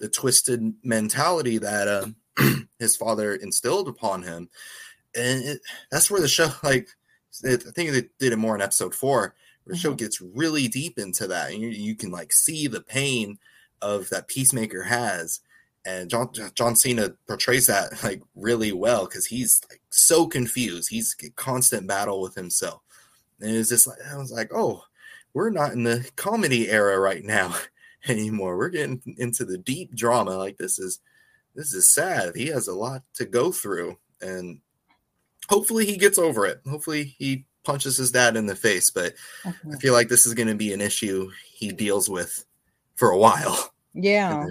the twisted mentality that uh, his father instilled upon him, and it, that's where the show like I think they did it more in episode four. Where the show mm-hmm. gets really deep into that, and you, you can like see the pain of that Peacemaker has, and John John Cena portrays that like really well because he's like so confused. He's a constant battle with himself, and it's just like I was like, oh, we're not in the comedy era right now. anymore. We're getting into the deep drama. Like this is this is sad. He has a lot to go through, and hopefully he gets over it. Hopefully he punches his dad in the face. But I feel like this is going to be an issue he deals with for a while. Yeah.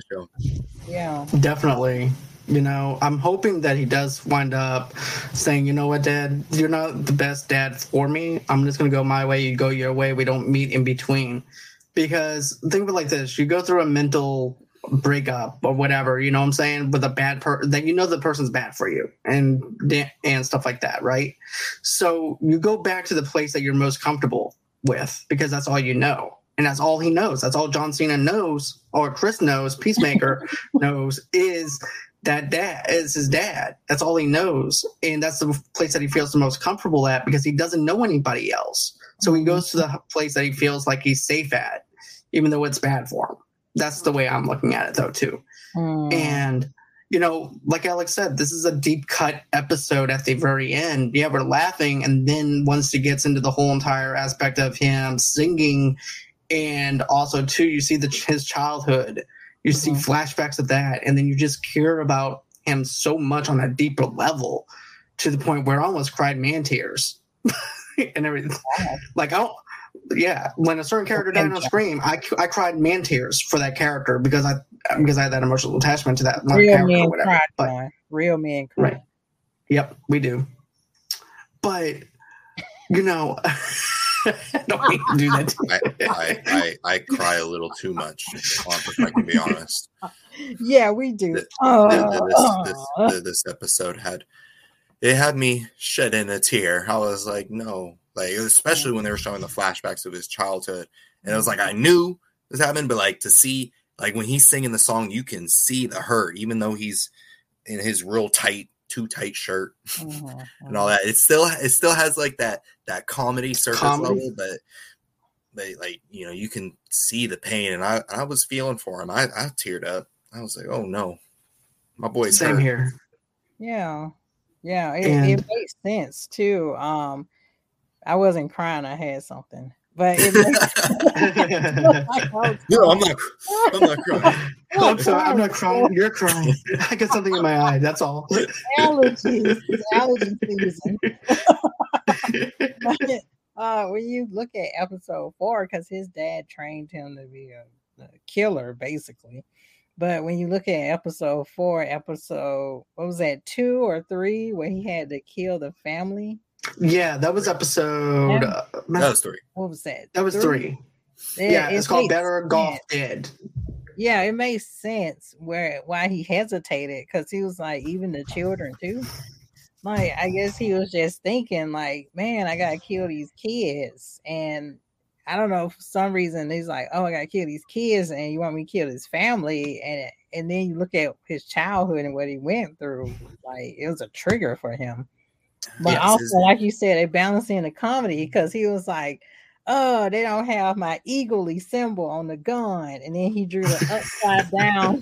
Yeah. Definitely. You know, I'm hoping that he does wind up saying, you know what, dad, you're not the best dad for me. I'm just going to go my way, you go your way. We don't meet in between. Because think of it like this. You go through a mental breakup or whatever you know what i'm saying with a bad person that you know the person's bad for you and and stuff like that right? So you go back to the place that you're most comfortable with because that's all you know. And that's all he knows. That's all john cena knows or chris knows peacemaker knows is that dad is his dad that's all he knows and that's the place that he feels the most comfortable at because he doesn't know anybody else so he goes to the place that he feels like he's safe at even though it's bad for him. That's the way I'm looking at it, though, too. Mm. And, you know, like Alex said, this is a deep cut episode at the very end. Yeah, we're laughing. And then once he gets into the whole entire aspect of him singing, and also, too, you see the, his childhood, you mm-hmm. see flashbacks of that. And then you just care about him so much on a deeper level to the point where I almost cried man tears and everything. Like, I don't yeah, when a certain character died on screen, I, I cried man tears for that character because I because I had that emotional attachment to that real character men or whatever. Cry, but, real men cry. Right. Yep, we do. But you know, Don't even do that. I, I, I, I cry a little too much, if I can be honest. Yeah, we do. The- Oh, This, this, this, this episode had it had me shed in a tear. I was like, no, like especially when they were showing the flashbacks of his childhood, and it was like I knew this happened, but like to see like when he's singing the song, you can see the hurt, even though he's in his real tight, too tight shirt Mhm, and all that. It still it still has like that that comedy surface Comedy. level, but but like you know you can see the pain, and I I was feeling for him. I I teared up. I was like, oh no, my boy's Same hurt. here. Yeah. Yeah. It, And- it makes sense too. Um, I wasn't crying, I had something. But it makes oh, No, I'm not. I'm not crying. I'm sorry. I'm not crying. You're crying. I got something in my eye. That's all. allergies. It's allergy season. But, uh, when you look at episode four, because his dad trained him to be a, a killer, basically. But when you look at episode four, episode what was that, two or three, where he had to kill the family? Yeah, that was episode. Uh, That was three. What was that? that was three. It- Yeah, it it's called makes Better Golf sense. Dead. Yeah, it makes sense where why he hesitated because he was like, even the children too. Like, I guess he was just thinking, like, man, I gotta kill these kids, and I don't know for some reason he's like, oh, I gotta kill these kids, and you want me to kill his family, and and then you look at his childhood and what he went through, like it was a trigger for him. But Yes, also, like you said, they balance in the comedy because he was like, "Oh, they don't have my Eagly symbol on the gun," and then he drew the upside down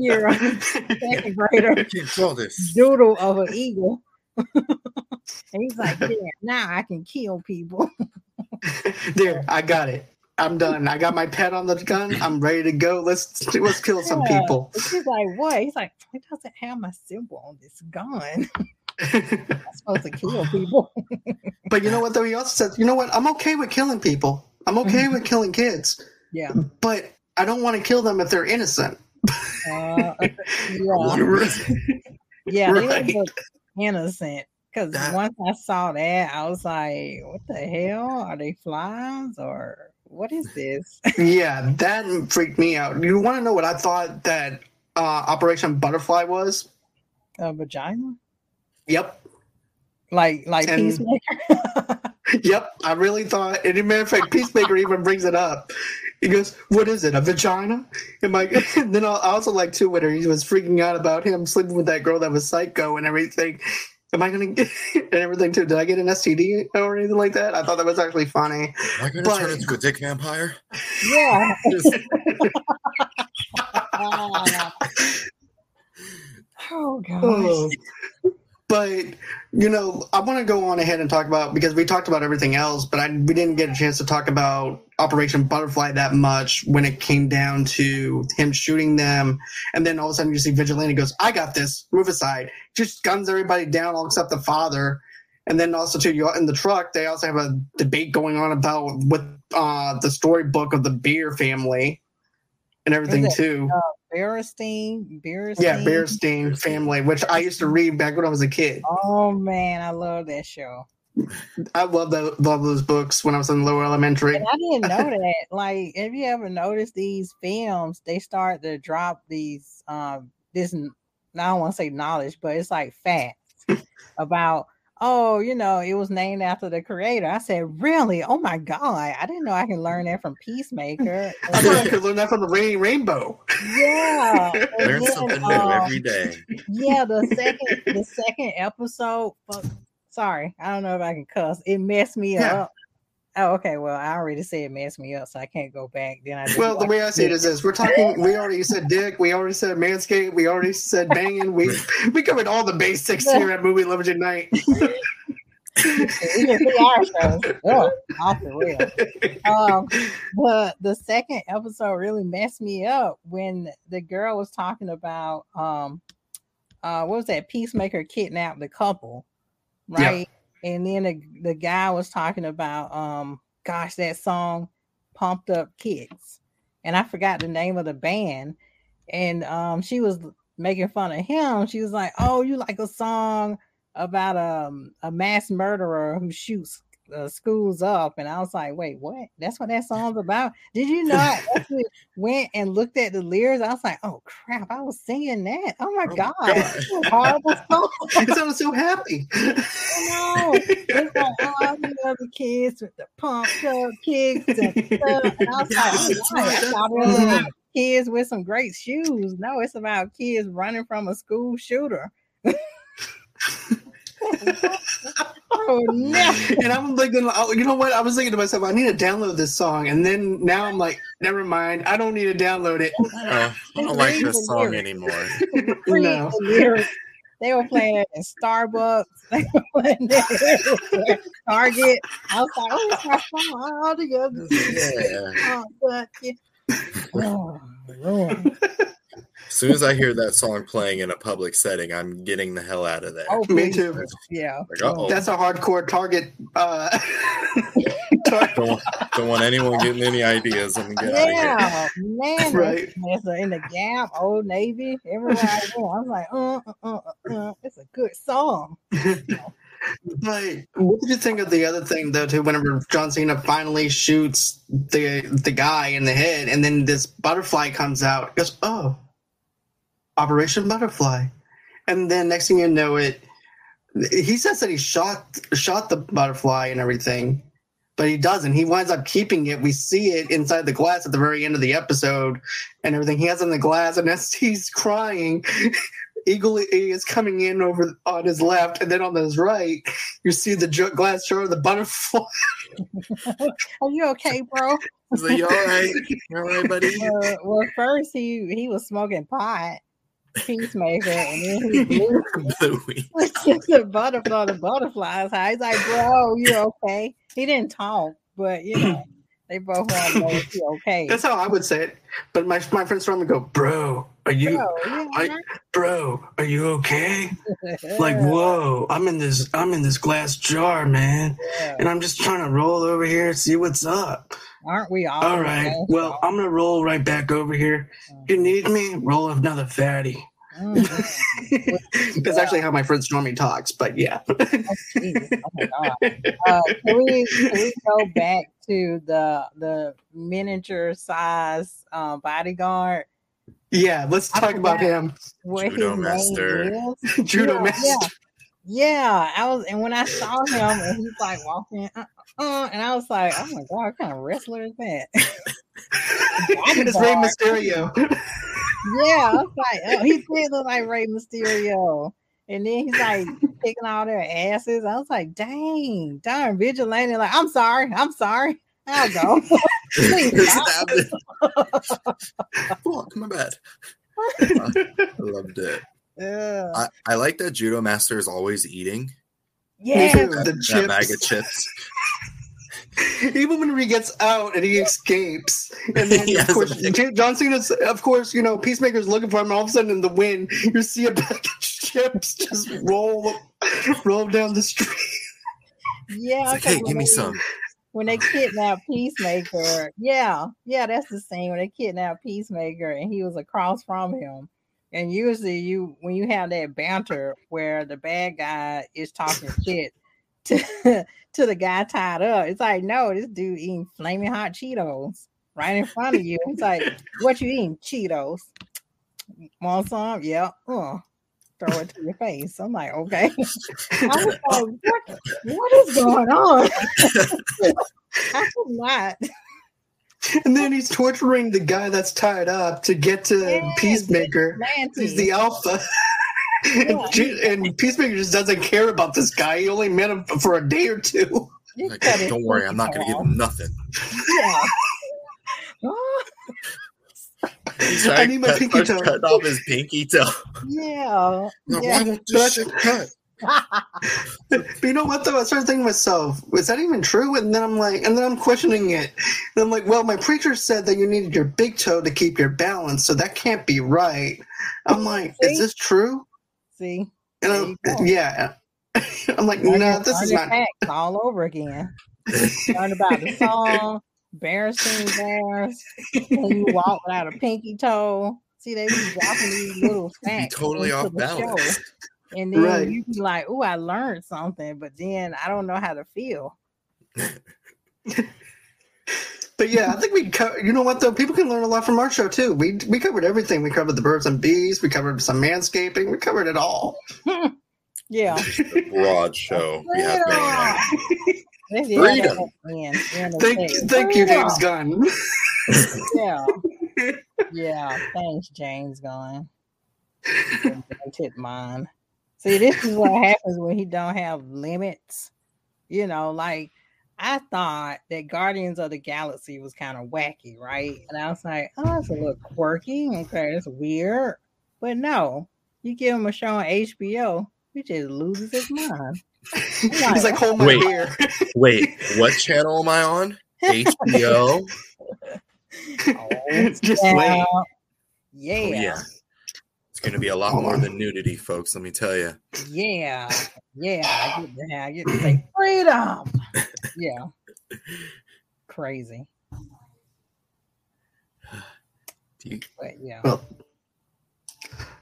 year second grader this. doodle of an eagle. and he's like, "Yeah, now I can kill people." there, I got it. I'm done. I got my pet on the gun. I'm ready to go. Let's let's kill some Yeah. people. She's like, "What?" He's like, "It doesn't have my symbol on this gun. Supposed to kill people." but you know what though? He also says, you know what? I'm okay with killing people. I'm okay with killing kids, yeah. but I don't want to kill them if they're innocent. Uh, yeah. Yeah, Right. didn't look innocent. Because once I saw that, I was like, "What the hell? Are they flies or what is this?" yeah, that freaked me out. You want to know what I thought that uh, Operation Butterfly was? A vagina? Yep, Like like And- peacemaker? yep. I really thought. And as a matter of fact, Peacemaker even brings it up. He goes, "What is it? A vagina?" And my, and then I also like too when he was freaking out about him sleeping with that girl that was psycho and everything. Am I gonna get and everything too? Did I get an STD or anything like that? I thought that was actually funny. Am I going to But- turn into a dick vampire? yeah. Just- Ah. oh gosh. Oh. But you know, I want to go on ahead and talk about because we talked about everything else, but I we didn't get a chance to talk about Operation Butterfly that much when it came down to him shooting them, and then all of a sudden you see Vigilante goes, "I got this, move aside," just guns everybody down all except the father, and then also too you in the truck they also have a debate going on about with uh, the storybook of the Beer family and everything too. it, too. Berenstein, Berenstein. Yeah, Beerstein family, which I used to read back when I was a kid. Oh man, I love that show. I love that love those books when I was in lower elementary. And I didn't know that. Like, have you ever noticed these films? They start to drop these um this I don't want to say knowledge, but it's like facts about oh, you know, it was named after the creator. I said, really? Oh my god, I didn't know I can learn that from Peacemaker. I thought I could learn that from the Reading Rainbow. yeah. Learn then, something new um, every day. yeah, the second the second episode. Fuck, sorry, I don't know if I can cuss. It messed me Yeah. up. Oh, okay. Well, I already said it messed me up, so I can't go back. Then I Well, the way I see it is this: we're talking. We already said dick. We already said manscape. We already said banging. We we covered all the basics here at Movie Lovers Unite. We can see our shows. Ugh, off the real. Um, the the second episode really messed me up when the girl was talking about um, uh, what was that? Peacemaker kidnapped the couple, Yeah. And then the, the guy was talking about um, gosh, that song, "Pumped Up Kicks," and I forgot the name of the band, and um, she was making fun of him. She was like, "Oh, you like a song?" about um a mass murderer who shoots uh, schools up, and I was like, "Wait, what? That's what that song's about?" Did you know? I actually went and looked at the lyrics. I was like, "Oh crap! I was singing that. Oh my Oh, god, God. Horrible song." Because I was so happy. know. It's like all the other kids with the pumped up kicks and stuff. And I was like, oh, wow, I that's thought it was about kids with some great shoes. No, it's about kids running from a school shooter. Oh no. and I'm like, oh, you know what? I was thinking to myself, I need to download this song, and then now I'm like, never mind. I don't need to download it. Oh, I don't like this song anymore. No. the. They were playing it in Starbucks. They were playing it at Target. I was like, oh, it's my song all together. Yeah. Oh, but, yeah. Oh, Lord. As soon as I hear that song playing in a public setting, I'm getting the hell out of there. Oh, Me too. Yeah. Like. That's a hardcore target. Uh, tar- don't, want- don't want anyone getting any ideas. I'm gonna get out of here. Yeah, man, Right. It's in the Gap, Old Navy, everywhere I go. I'm like, uh, uh, uh, uh, uh, it's a good song. But what did you think of the other thing though? Too, whenever John Cena finally shoots the the guy in the head, and then this butterfly comes out, goes, "Oh, Operation Butterfly," and then next thing you know, it he says that he shot shot the butterfly and everything, but he doesn't. He winds up keeping it. We see it inside the glass at the very end of the episode, and everything. He has in the glass, and as he's crying. Eagle is coming in over on his left, and then on his right, you see the ju- glass jar of the butterfly. Are you okay, bro? He's like, you all right? You all right, buddy? Uh, well, first he he was smoking pot, peacemaker, and then he blew the butterfly, the butterflies. high. He's like, bro, you okay? He didn't talk, but you know, they both want know okay. That's how I would say it. But my my friends from me go, bro, are you, Bro, I- bro, are you okay? Like, whoa, I'm in this, I'm in this glass jar, man, Yeah. and I'm just trying to roll over here and see what's up. Aren't we all? All right, well, I'm gonna roll right back over here. You need me? Roll another fatty. Mhm. That's actually how my friend Stormy talks. But yeah, Jesus, oh my God. Uh, can we can we go back to the the miniature size um, bodyguard? yeah. Let's talk about him, What Judo his master. name is? judo Yeah, master. yeah. Yeah, I was, and when I saw him, and he's like walking, uh, uh, and I was like, "Oh my god, what kind of wrestler is that?" it's Rey Mysterio. yeah, I was like, oh, he did look like Rey Mysterio. And then he's like kicking all their asses. I was like, dang, darn, vigilante. Like, I'm sorry, I'm sorry. I'll go. Please stop. Stabbed it. Fuck, my bad. I loved it. Yeah. I, I like that Judo Master is always eating Yeah. The that bag of chips. Even when he gets out and he escapes, and then He of course. John Cena's, of course, you know Peacemaker's looking for him. All of a sudden, in the wind, you see a bag of chips just roll, roll down the street. Yeah. Like, hey, give me they- some. When they kidnapped Peacemaker, yeah, yeah, that's the scene when they kidnapped Peacemaker and he was across from him. And usually, you when you have that banter where the bad guy is talking shit to to the guy tied up, it's like, no, this dude eating flaming hot Cheetos right in front of you. It's like, what you eating? Cheetos. Want some? Yeah. Uh, throw it to your face. I'm like, okay. I was like, what, what is going on? I could not. And then he's torturing the guy that's tied up to get to Yeah, Peacemaker. He's the alpha. Yeah. and, Ju- and Peacemaker just doesn't care about this guy. He only met him for a day or two. Like, don't worry, I'm not going to give him nothing. Yeah. He's I need my cut, pinky toe. cutting off his pinky toe. yeah. Like, Yeah. Why won't this shit cut? But you know what though? I started thinking to myself, is that even true? And then I'm like, and then I'm questioning it. And I'm like, well, my preacher said that you needed your big toe to keep your balance, so that can't be right. I'm like, is this true? See, And I'm, yeah. I'm like, no, your- this is not. facts all over again. Learn about the song, Berenstein Bears, and you walk without a pinky toe. See, they be dropping these little Be facts. totally off the show. balance. And then Right. you be like, oh, I learned something, but then I don't know how to feel. But yeah, I think we. Co- you know what though? People can learn a lot from our show too. We we covered everything. We covered the birds and bees. We covered some manscaping. We covered it all. yeah. Broad show we have going on. Let's Freedom. hear that again. We're in the Thank States. thank you, James Gunn. Yeah. Yeah. Thanks, James Gunn. Tip mine. See, this is what happens when he don't have limits. You know, like I thought that Guardians of the Galaxy was kind of wacky, right? And I was like, oh, it's a little quirky. Okay, it's weird. But no, you give him a show on HBO, he just loses his mind. He's like, hold my Wait. beer. Wait, what channel am I on? HBO. Oh, Just yeah. wait. Yeah. Oh, yeah. It's going to be a lot more than nudity, folks. Let me tell you. Yeah, yeah, I get to have, I get to say freedom. Yeah, crazy, Do you, but yeah, Well,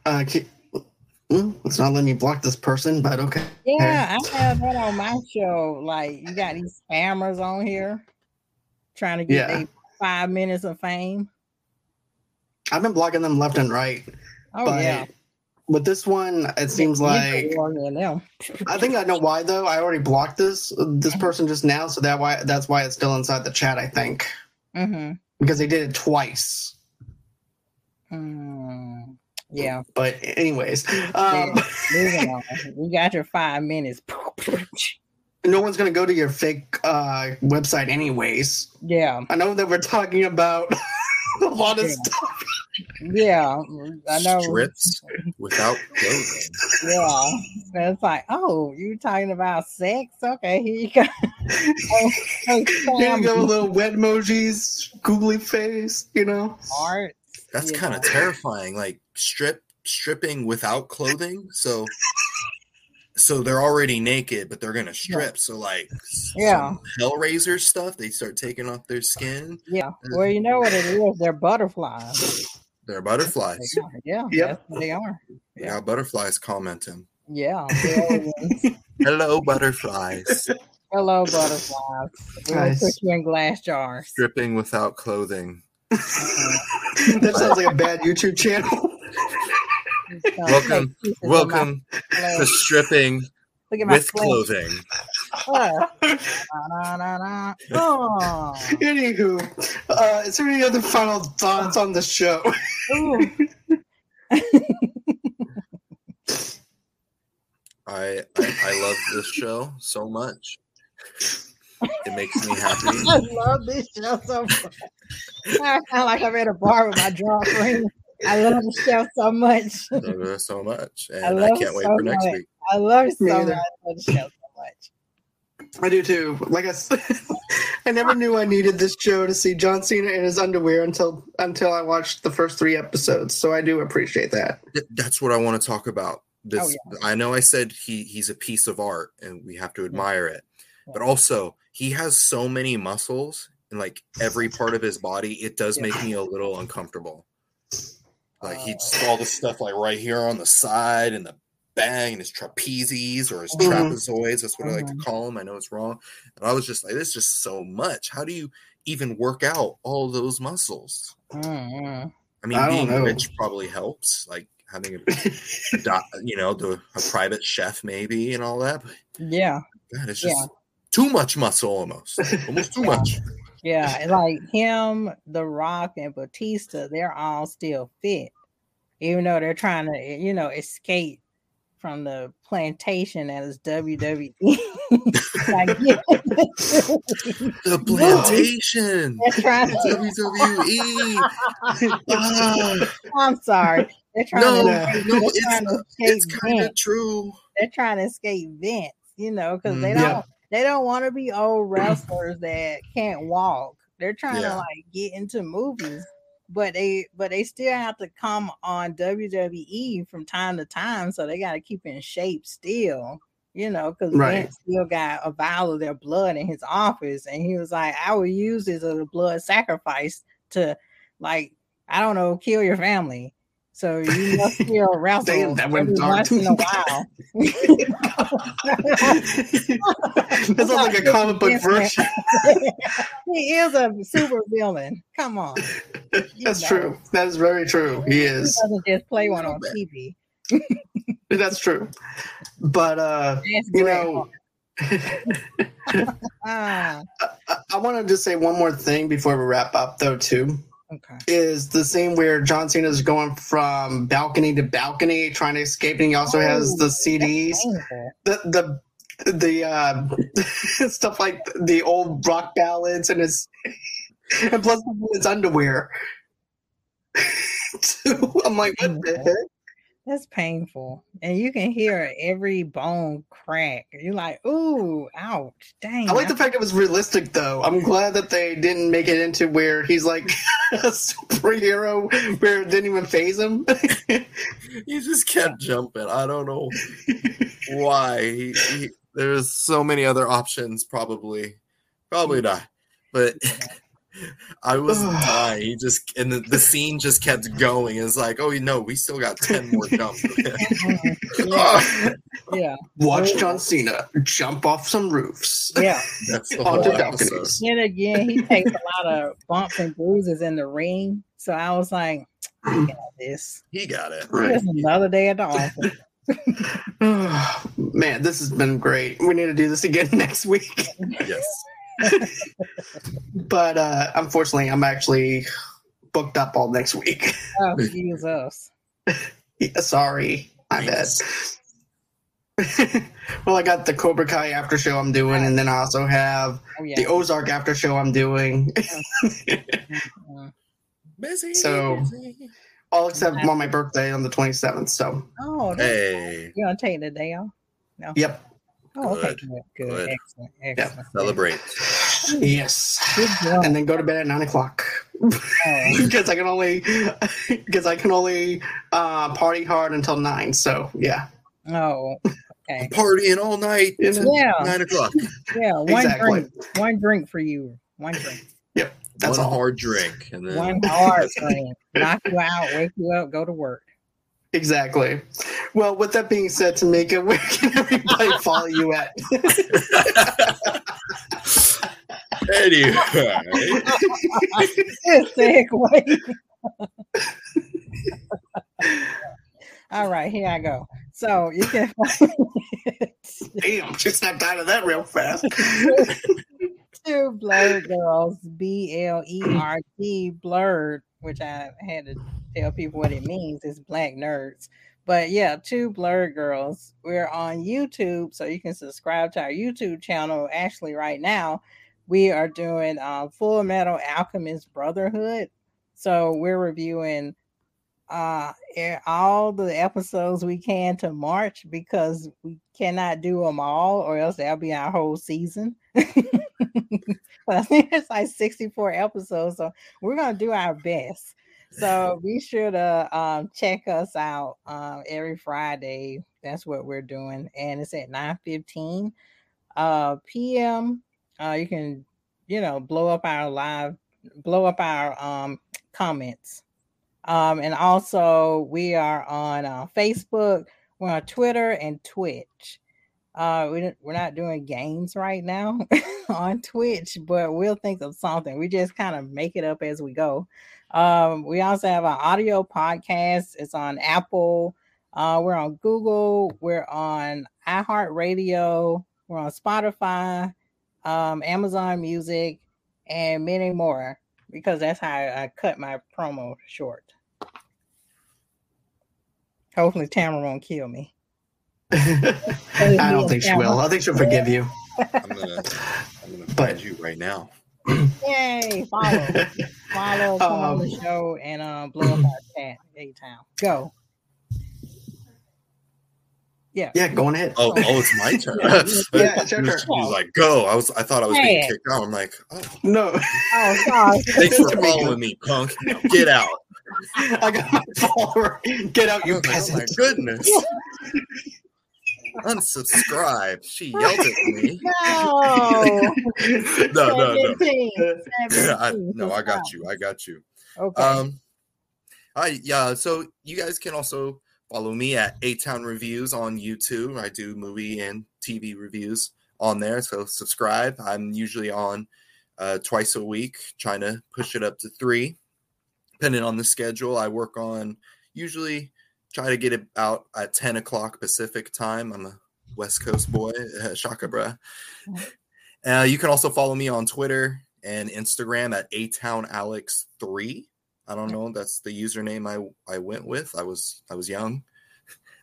uh, ke- mm, it's not letting me block this person, but okay. yeah. I have that on my show. Like you got these spammers on here trying to get Yeah. five minutes of fame. I've been blocking them left and right, Oh but yeah, But this one, it seems like. I think I know why though. I already blocked this this person just now, so that why that's why it's still inside the chat. I think Mm-hmm. because they did it twice. Mm, yeah, But anyways, um, Yeah. moving on. You got your five minutes. no one's gonna go to your fake uh, website anyways. Yeah, I know that we're talking about a lot of Yeah. stuff. yeah. I know. strips without clothing? Yeah. So it's like, oh, you talking about sex? Okay, here you go. oh, oh, Here you go, Sam, little wet emojis, googly face. You know, art. That's kind of terrifying. Like strip stripping without clothing. So so they're already naked, but they're gonna strip. So like Yeah. Hellraiser stuff, they start taking off their skin. Yeah. Uh, well, you know what it is? They're butterflies. They're butterflies. They are. Yeah. Yep. They are. Yeah, got butterflies commenting. Yeah. Hello, butterflies. Hello, butterflies. We'll Nice. put you in glass jars. Stripping without clothing. That sounds like a bad YouTube channel. It's Welcome- take pieces of my Welcome to stripping Look at my with flesh. clothing. Na, na, na, na. Oh. Anywho, uh, is there any other final thoughts on the show? I, I I love this show so much. It makes me happy. I love this show so much. I sound like I'm at a bar with my drunk friend. I love the show so much. I love it so much, and I I, love it can't wait so for next much. week. I love it so Me much. I love the show so much. I do too. Like I said, I never knew I needed this show to see John Cena in his underwear until until I watched the first three episodes. So I do appreciate that. That's what I want to talk about. This Oh, I know I said he he's a piece of art and we have to admire it. But also, he has so many muscles in like every part of his body. It does Yeah. make me a little uncomfortable. Like he just all the stuff like right here on the side and the bang and his trapezes or his Mhm. trapezoids. That's what I like to Mhm. call them. I know it's wrong. And I was just like, this is just so much. How do you even work out all those muscles? Mm-mm. I mean, I being know. rich probably helps, like having a, a doc, you know, the, a private chef maybe and all that. But Yeah, God, it's just Yeah. too much muscle almost, almost too Yeah. much. Yeah. Like him, The Rock, and Batista, they're all still fit, even though they're trying to, you know, escape from the plantation that is WWE. The plantation, they're. WWE. Ah, I'm sorry. They're trying no, to. No, they're it's trying to it's kind of true. They're trying to escape Vince, you know, because they Mhm. don't Yeah. They don't want to be old wrestlers that can't walk. They're trying Yeah. to like get into movies, but they but they still have to come on WWE from time to time, so they got to keep in shape still. You know, because Right. Vince still got a vial of their blood in his office, and he was like, "I will use this as a blood sacrifice to, like, I don't know, kill your family." So you must wrestle Damn, that went dark. once in a while. this is like a comic book version. he is a super villain. Come on. You That's know. true. That is very true. He He is. doesn't just play one on TV. That's true. But uh, That's you know, Ah, I, I want to just say one more thing before we wrap up, though. Too okay. is the scene where John Cena is going from balcony to balcony trying to escape, and he also has the CDs, the the the uh, stuff like the old rock ballads, and his and plus his underwear. I'm like, what the heck? That's painful. And you can hear every bone crack. You're like, ooh, ouch, dang. I like the fact it was realistic, though. I'm glad that they didn't make it into where he's like a superhero, where it didn't even faze him. He just kept jumping. I don't know why. He, he, there's so many other options, probably, probably mm. not. But I was dying. He just and the, the scene just kept going. It's like, oh no, we still got ten more jumps. Yeah, yeah, Watch John Cena jump off some roofs yeah. That's the onto balconies. Then again, he takes a lot of bumps and bruises in the ring. So I was like, I got this. He got it. Right. Just another day at the office. Man, this has been great. We need to do this again next week. Yes. But uh, unfortunately, I'm actually booked up all next week. Oh, Jesus. us. Yeah, sorry, my bad. Well, I got the Cobra Kai after show I'm doing, and then I also have Oh, yeah. the Ozark after show I'm doing. Busy. So- busy. all except on my birthday on the 27th. So, Oh, Hey, you gonna take the day off? No. yep, Oh, okay, Good, good, good, good. excellent, excellent. celebrate. yes, Good job. and then go to bed at nine o'clock Oh, because I can only because I can only uh, party hard until nine. So, yeah, oh, okay. Partying all night. You know? Yeah, Nine o'clock. yeah. One exactly. drink, one drink for you. One drink, Yep. That's One all. hard drink, and then one hard drink. Knock you out, wake you up, go to work. Exactly. Well, with that being said, Tamika, where can everybody follow you at? anyway. Good segue. All right, here I go. So you can Damn, she snapped out of that real fast. two Blerd girls, B L E R D Blerd, which I had to tell people what it means. It's black nerds. But yeah, two Blerd girls. We're on YouTube, so you can subscribe to our YouTube channel. Actually, right now, we are doing uh, Fullmetal Alchemist Brotherhood. So we're reviewing uh all the episodes we can to March because we cannot do them all, or else that'll be our whole season. but I think it's like 64 episodes, so we're gonna do our best. So be sure to um, check us out um, every Friday. That's what we're doing, and it's at 9 15 uh, p.m. Uh, you can, you know, blow up our live, blow up our um, comments. Um, and also, we are on uh, Facebook, we're on Twitter and Twitch. Uh, we, we're not doing games right now on Twitch, but we'll think of something. We just kind of make it up as we go. Um, we also have an audio podcast. It's on Apple. Uh, we're on Google. We're on iHeartRadio. We're on Spotify, um, Amazon Music, and many more because that's how I cut my promo short. Hopefully, Tamara won't kill me. I don't think she will. I think she'll forgive you. I'm gonna, I'm gonna But- find you right now. Yay! Follow, follow, come on the Um, show, and um, blow up our chat. A town, go. Yeah. Yeah, going ahead. Oh, oh, it's my turn. Yeah, it's your She turn. was like, "Go!" I was, I thought I was being kicked out. I'm like, "Oh, No, Oh, sorry. thanks for following me, punk. Now get out." I got my follower. Get out, you was like, "Oh my peasant. goodness!" Unsubscribe. She yelled at me. No. No, no, no. 17, I, no, I got you. I got you. Okay. Um, Hi, yeah. So you guys can also follow me at A Town Reviews on YouTube. I do movie and TV reviews on there. So subscribe. I'm usually on uh, twice a week, trying to push it up to three, depending on the schedule. I work on usually try to get it out at 10 o'clock Pacific time. I'm a West Coast boy, uh, shaka bruh. Uh, you can also follow me on Twitter and Instagram at A Town Alex 3 I don't know. That's the username I I went with. I was I was young.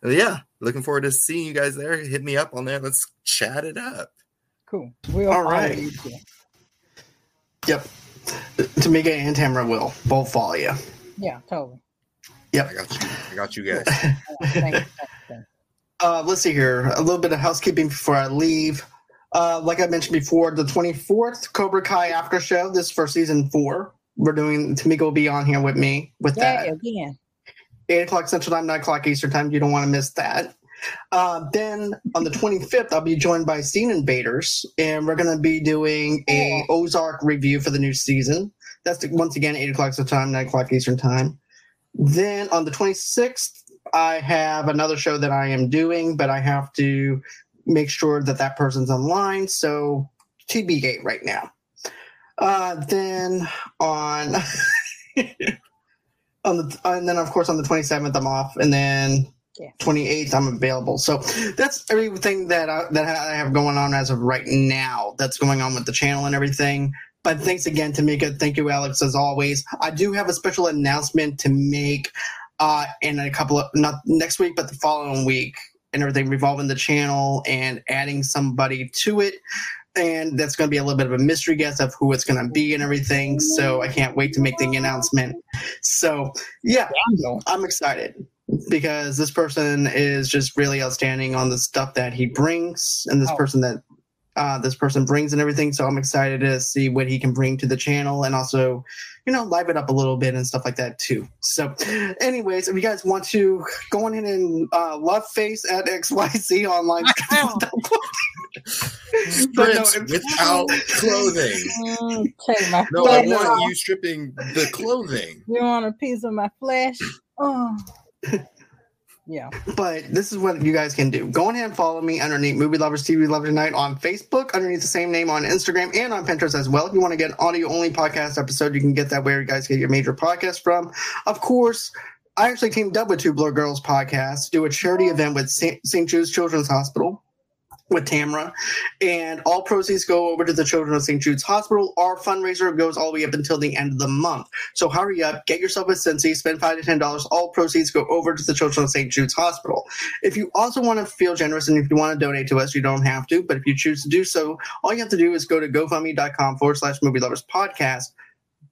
yeah, looking forward to seeing you guys there. Hit me up on there. Let's chat it up. Cool. We'll All right. Yep. Tamika and Tamara will both follow you. Yeah, totally. Yep. I got you. I got you guys. Thank you, thank you. Uh, let's see here. A little bit of housekeeping before I leave. Uh, like I mentioned before, the 24th Cobra Kai after show. This for season four. We're doing Tamika will be on here with me with Yeah, that. again. Eight o'clock Central Time, nine o'clock Eastern Time. You don't want to miss that. Uh, then on the 25th, I'll be joined by Scene Invaders, and we're going to be doing a Ozark review for the new season. That's the, once again eight o'clock Central Time, nine o'clock Eastern Time. Then on the 26th, I have another show that I am doing, but I have to make sure that that person's online. So TB right now. Uh, then on on the and then of course on the 27th I'm off, and then Yeah. 28th I'm available. So that's everything that I, that I have going on as of right now. That's going on with the channel and everything. But thanks again, Tamika. Thank you, Alex, as always. I do have a special announcement to make uh, in a couple of not next week, but the following week, and everything revolving the channel and adding somebody to it. And that's going to be a little bit of a mystery guess of who it's going to be and everything. So I can't wait to make the announcement. So yeah, I'm excited because this person is just really outstanding on the stuff that he brings and this Oh. person that uh, this person brings and everything. So I'm excited to see what he can bring to the channel and also, you know, live it up a little bit and stuff like that too. So, anyways, if you guys want to go on in and uh, love face at XYZ online. But no, without clothing. Take my No, I want off. you stripping the clothing. You want a piece of my flesh? Oh. Yeah. But this is what you guys can do. Go ahead and follow me underneath Movie Lovers TV Lovers Tonight on Facebook, underneath the same name on Instagram and on Pinterest as well. If you want to get an audio only podcast episode, you can get that where you guys get your major podcast from. Of course, I actually teamed up with Two Blerd Girls podcast to do a charity oh. event with St. St. Jude's Children's Hospital with Tamara, and all proceeds go over to the Children of St. Jude's Hospital. Our fundraiser goes all the way up until the end of the month. So hurry up, get yourself a Cincy, spend five to ten dollars. All proceeds go over to the Children of St. Jude's Hospital. If you also want to feel generous and if you want to donate to us, you don't have to. But if you choose to do so, all you have to do is go to GoFundMe.com forward slash Movie Lovers Podcast.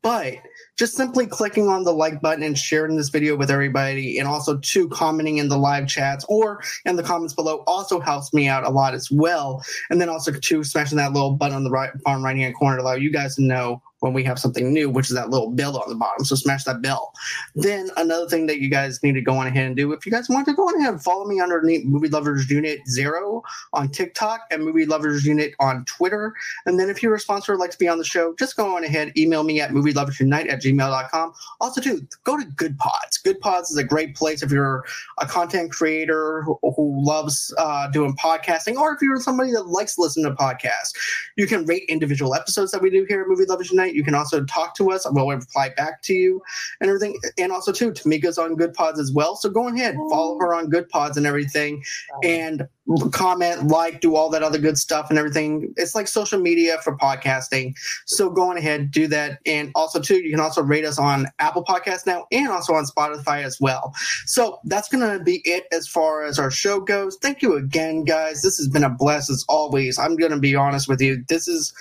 But just simply clicking on the like button and sharing this video with everybody, and also to commenting in the live chats or in the comments below also helps me out a lot as well. And then also to smashing that little button on the right bottom right hand corner to allow you guys to know when we have something new, which is that little bell on the bottom. So smash that bell. Then another thing that you guys need to go on ahead and do, if you guys want to go on ahead and follow me underneath Movie Lovers Unite Zero on TikTok and Movie Lovers Unite on Twitter. And then if you're a sponsor or like to be on the show, just go on ahead, email me at movieloversunite at gmail.com. Also, too, go to Goodpods. Good Pods is a great place if you're a content creator who, who loves uh, doing podcasting, or if you're somebody that likes to listen to podcasts. You can rate individual episodes that we do here at Movie Lovers Unite. You can also talk to us. We'll reply back to you and everything. And also, too, Tamika's on Goodpods as well. So go ahead, follow her on Goodpods and everything, and comment, like, do all that other good stuff and everything. It's like social media for podcasting. So go on ahead, do that. And also, too, you can also rate us on Apple Podcasts now and also on Spotify as well. So that's going to be it as far as our show goes. Thank you again, guys. This has been a blast as always. I'm going to be honest with you. This is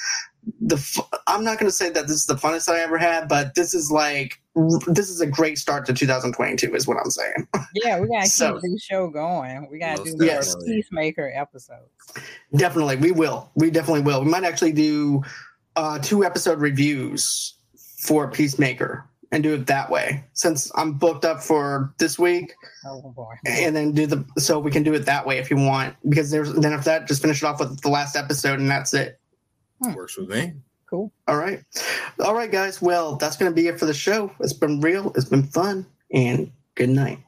the I'm not going to say that this is the funnest I ever had, but this is like this is a great start to 2022 is what I'm saying. Yeah, we gotta So- keep this show going. We gotta do more definitely. peacemaker episodes. definitely, we will. We definitely will. We might actually do uh, two episode reviews for Peacemaker and do it that way since I'm booked up for this week Oh boy. and then do the so we can do it that way if you want because there's then if that just finish it off with the last episode and that's it. Hmm. Works with me. Cool. All right. All right, guys. Well, that's going to be it for the show. It's been real. It's been fun. and good night.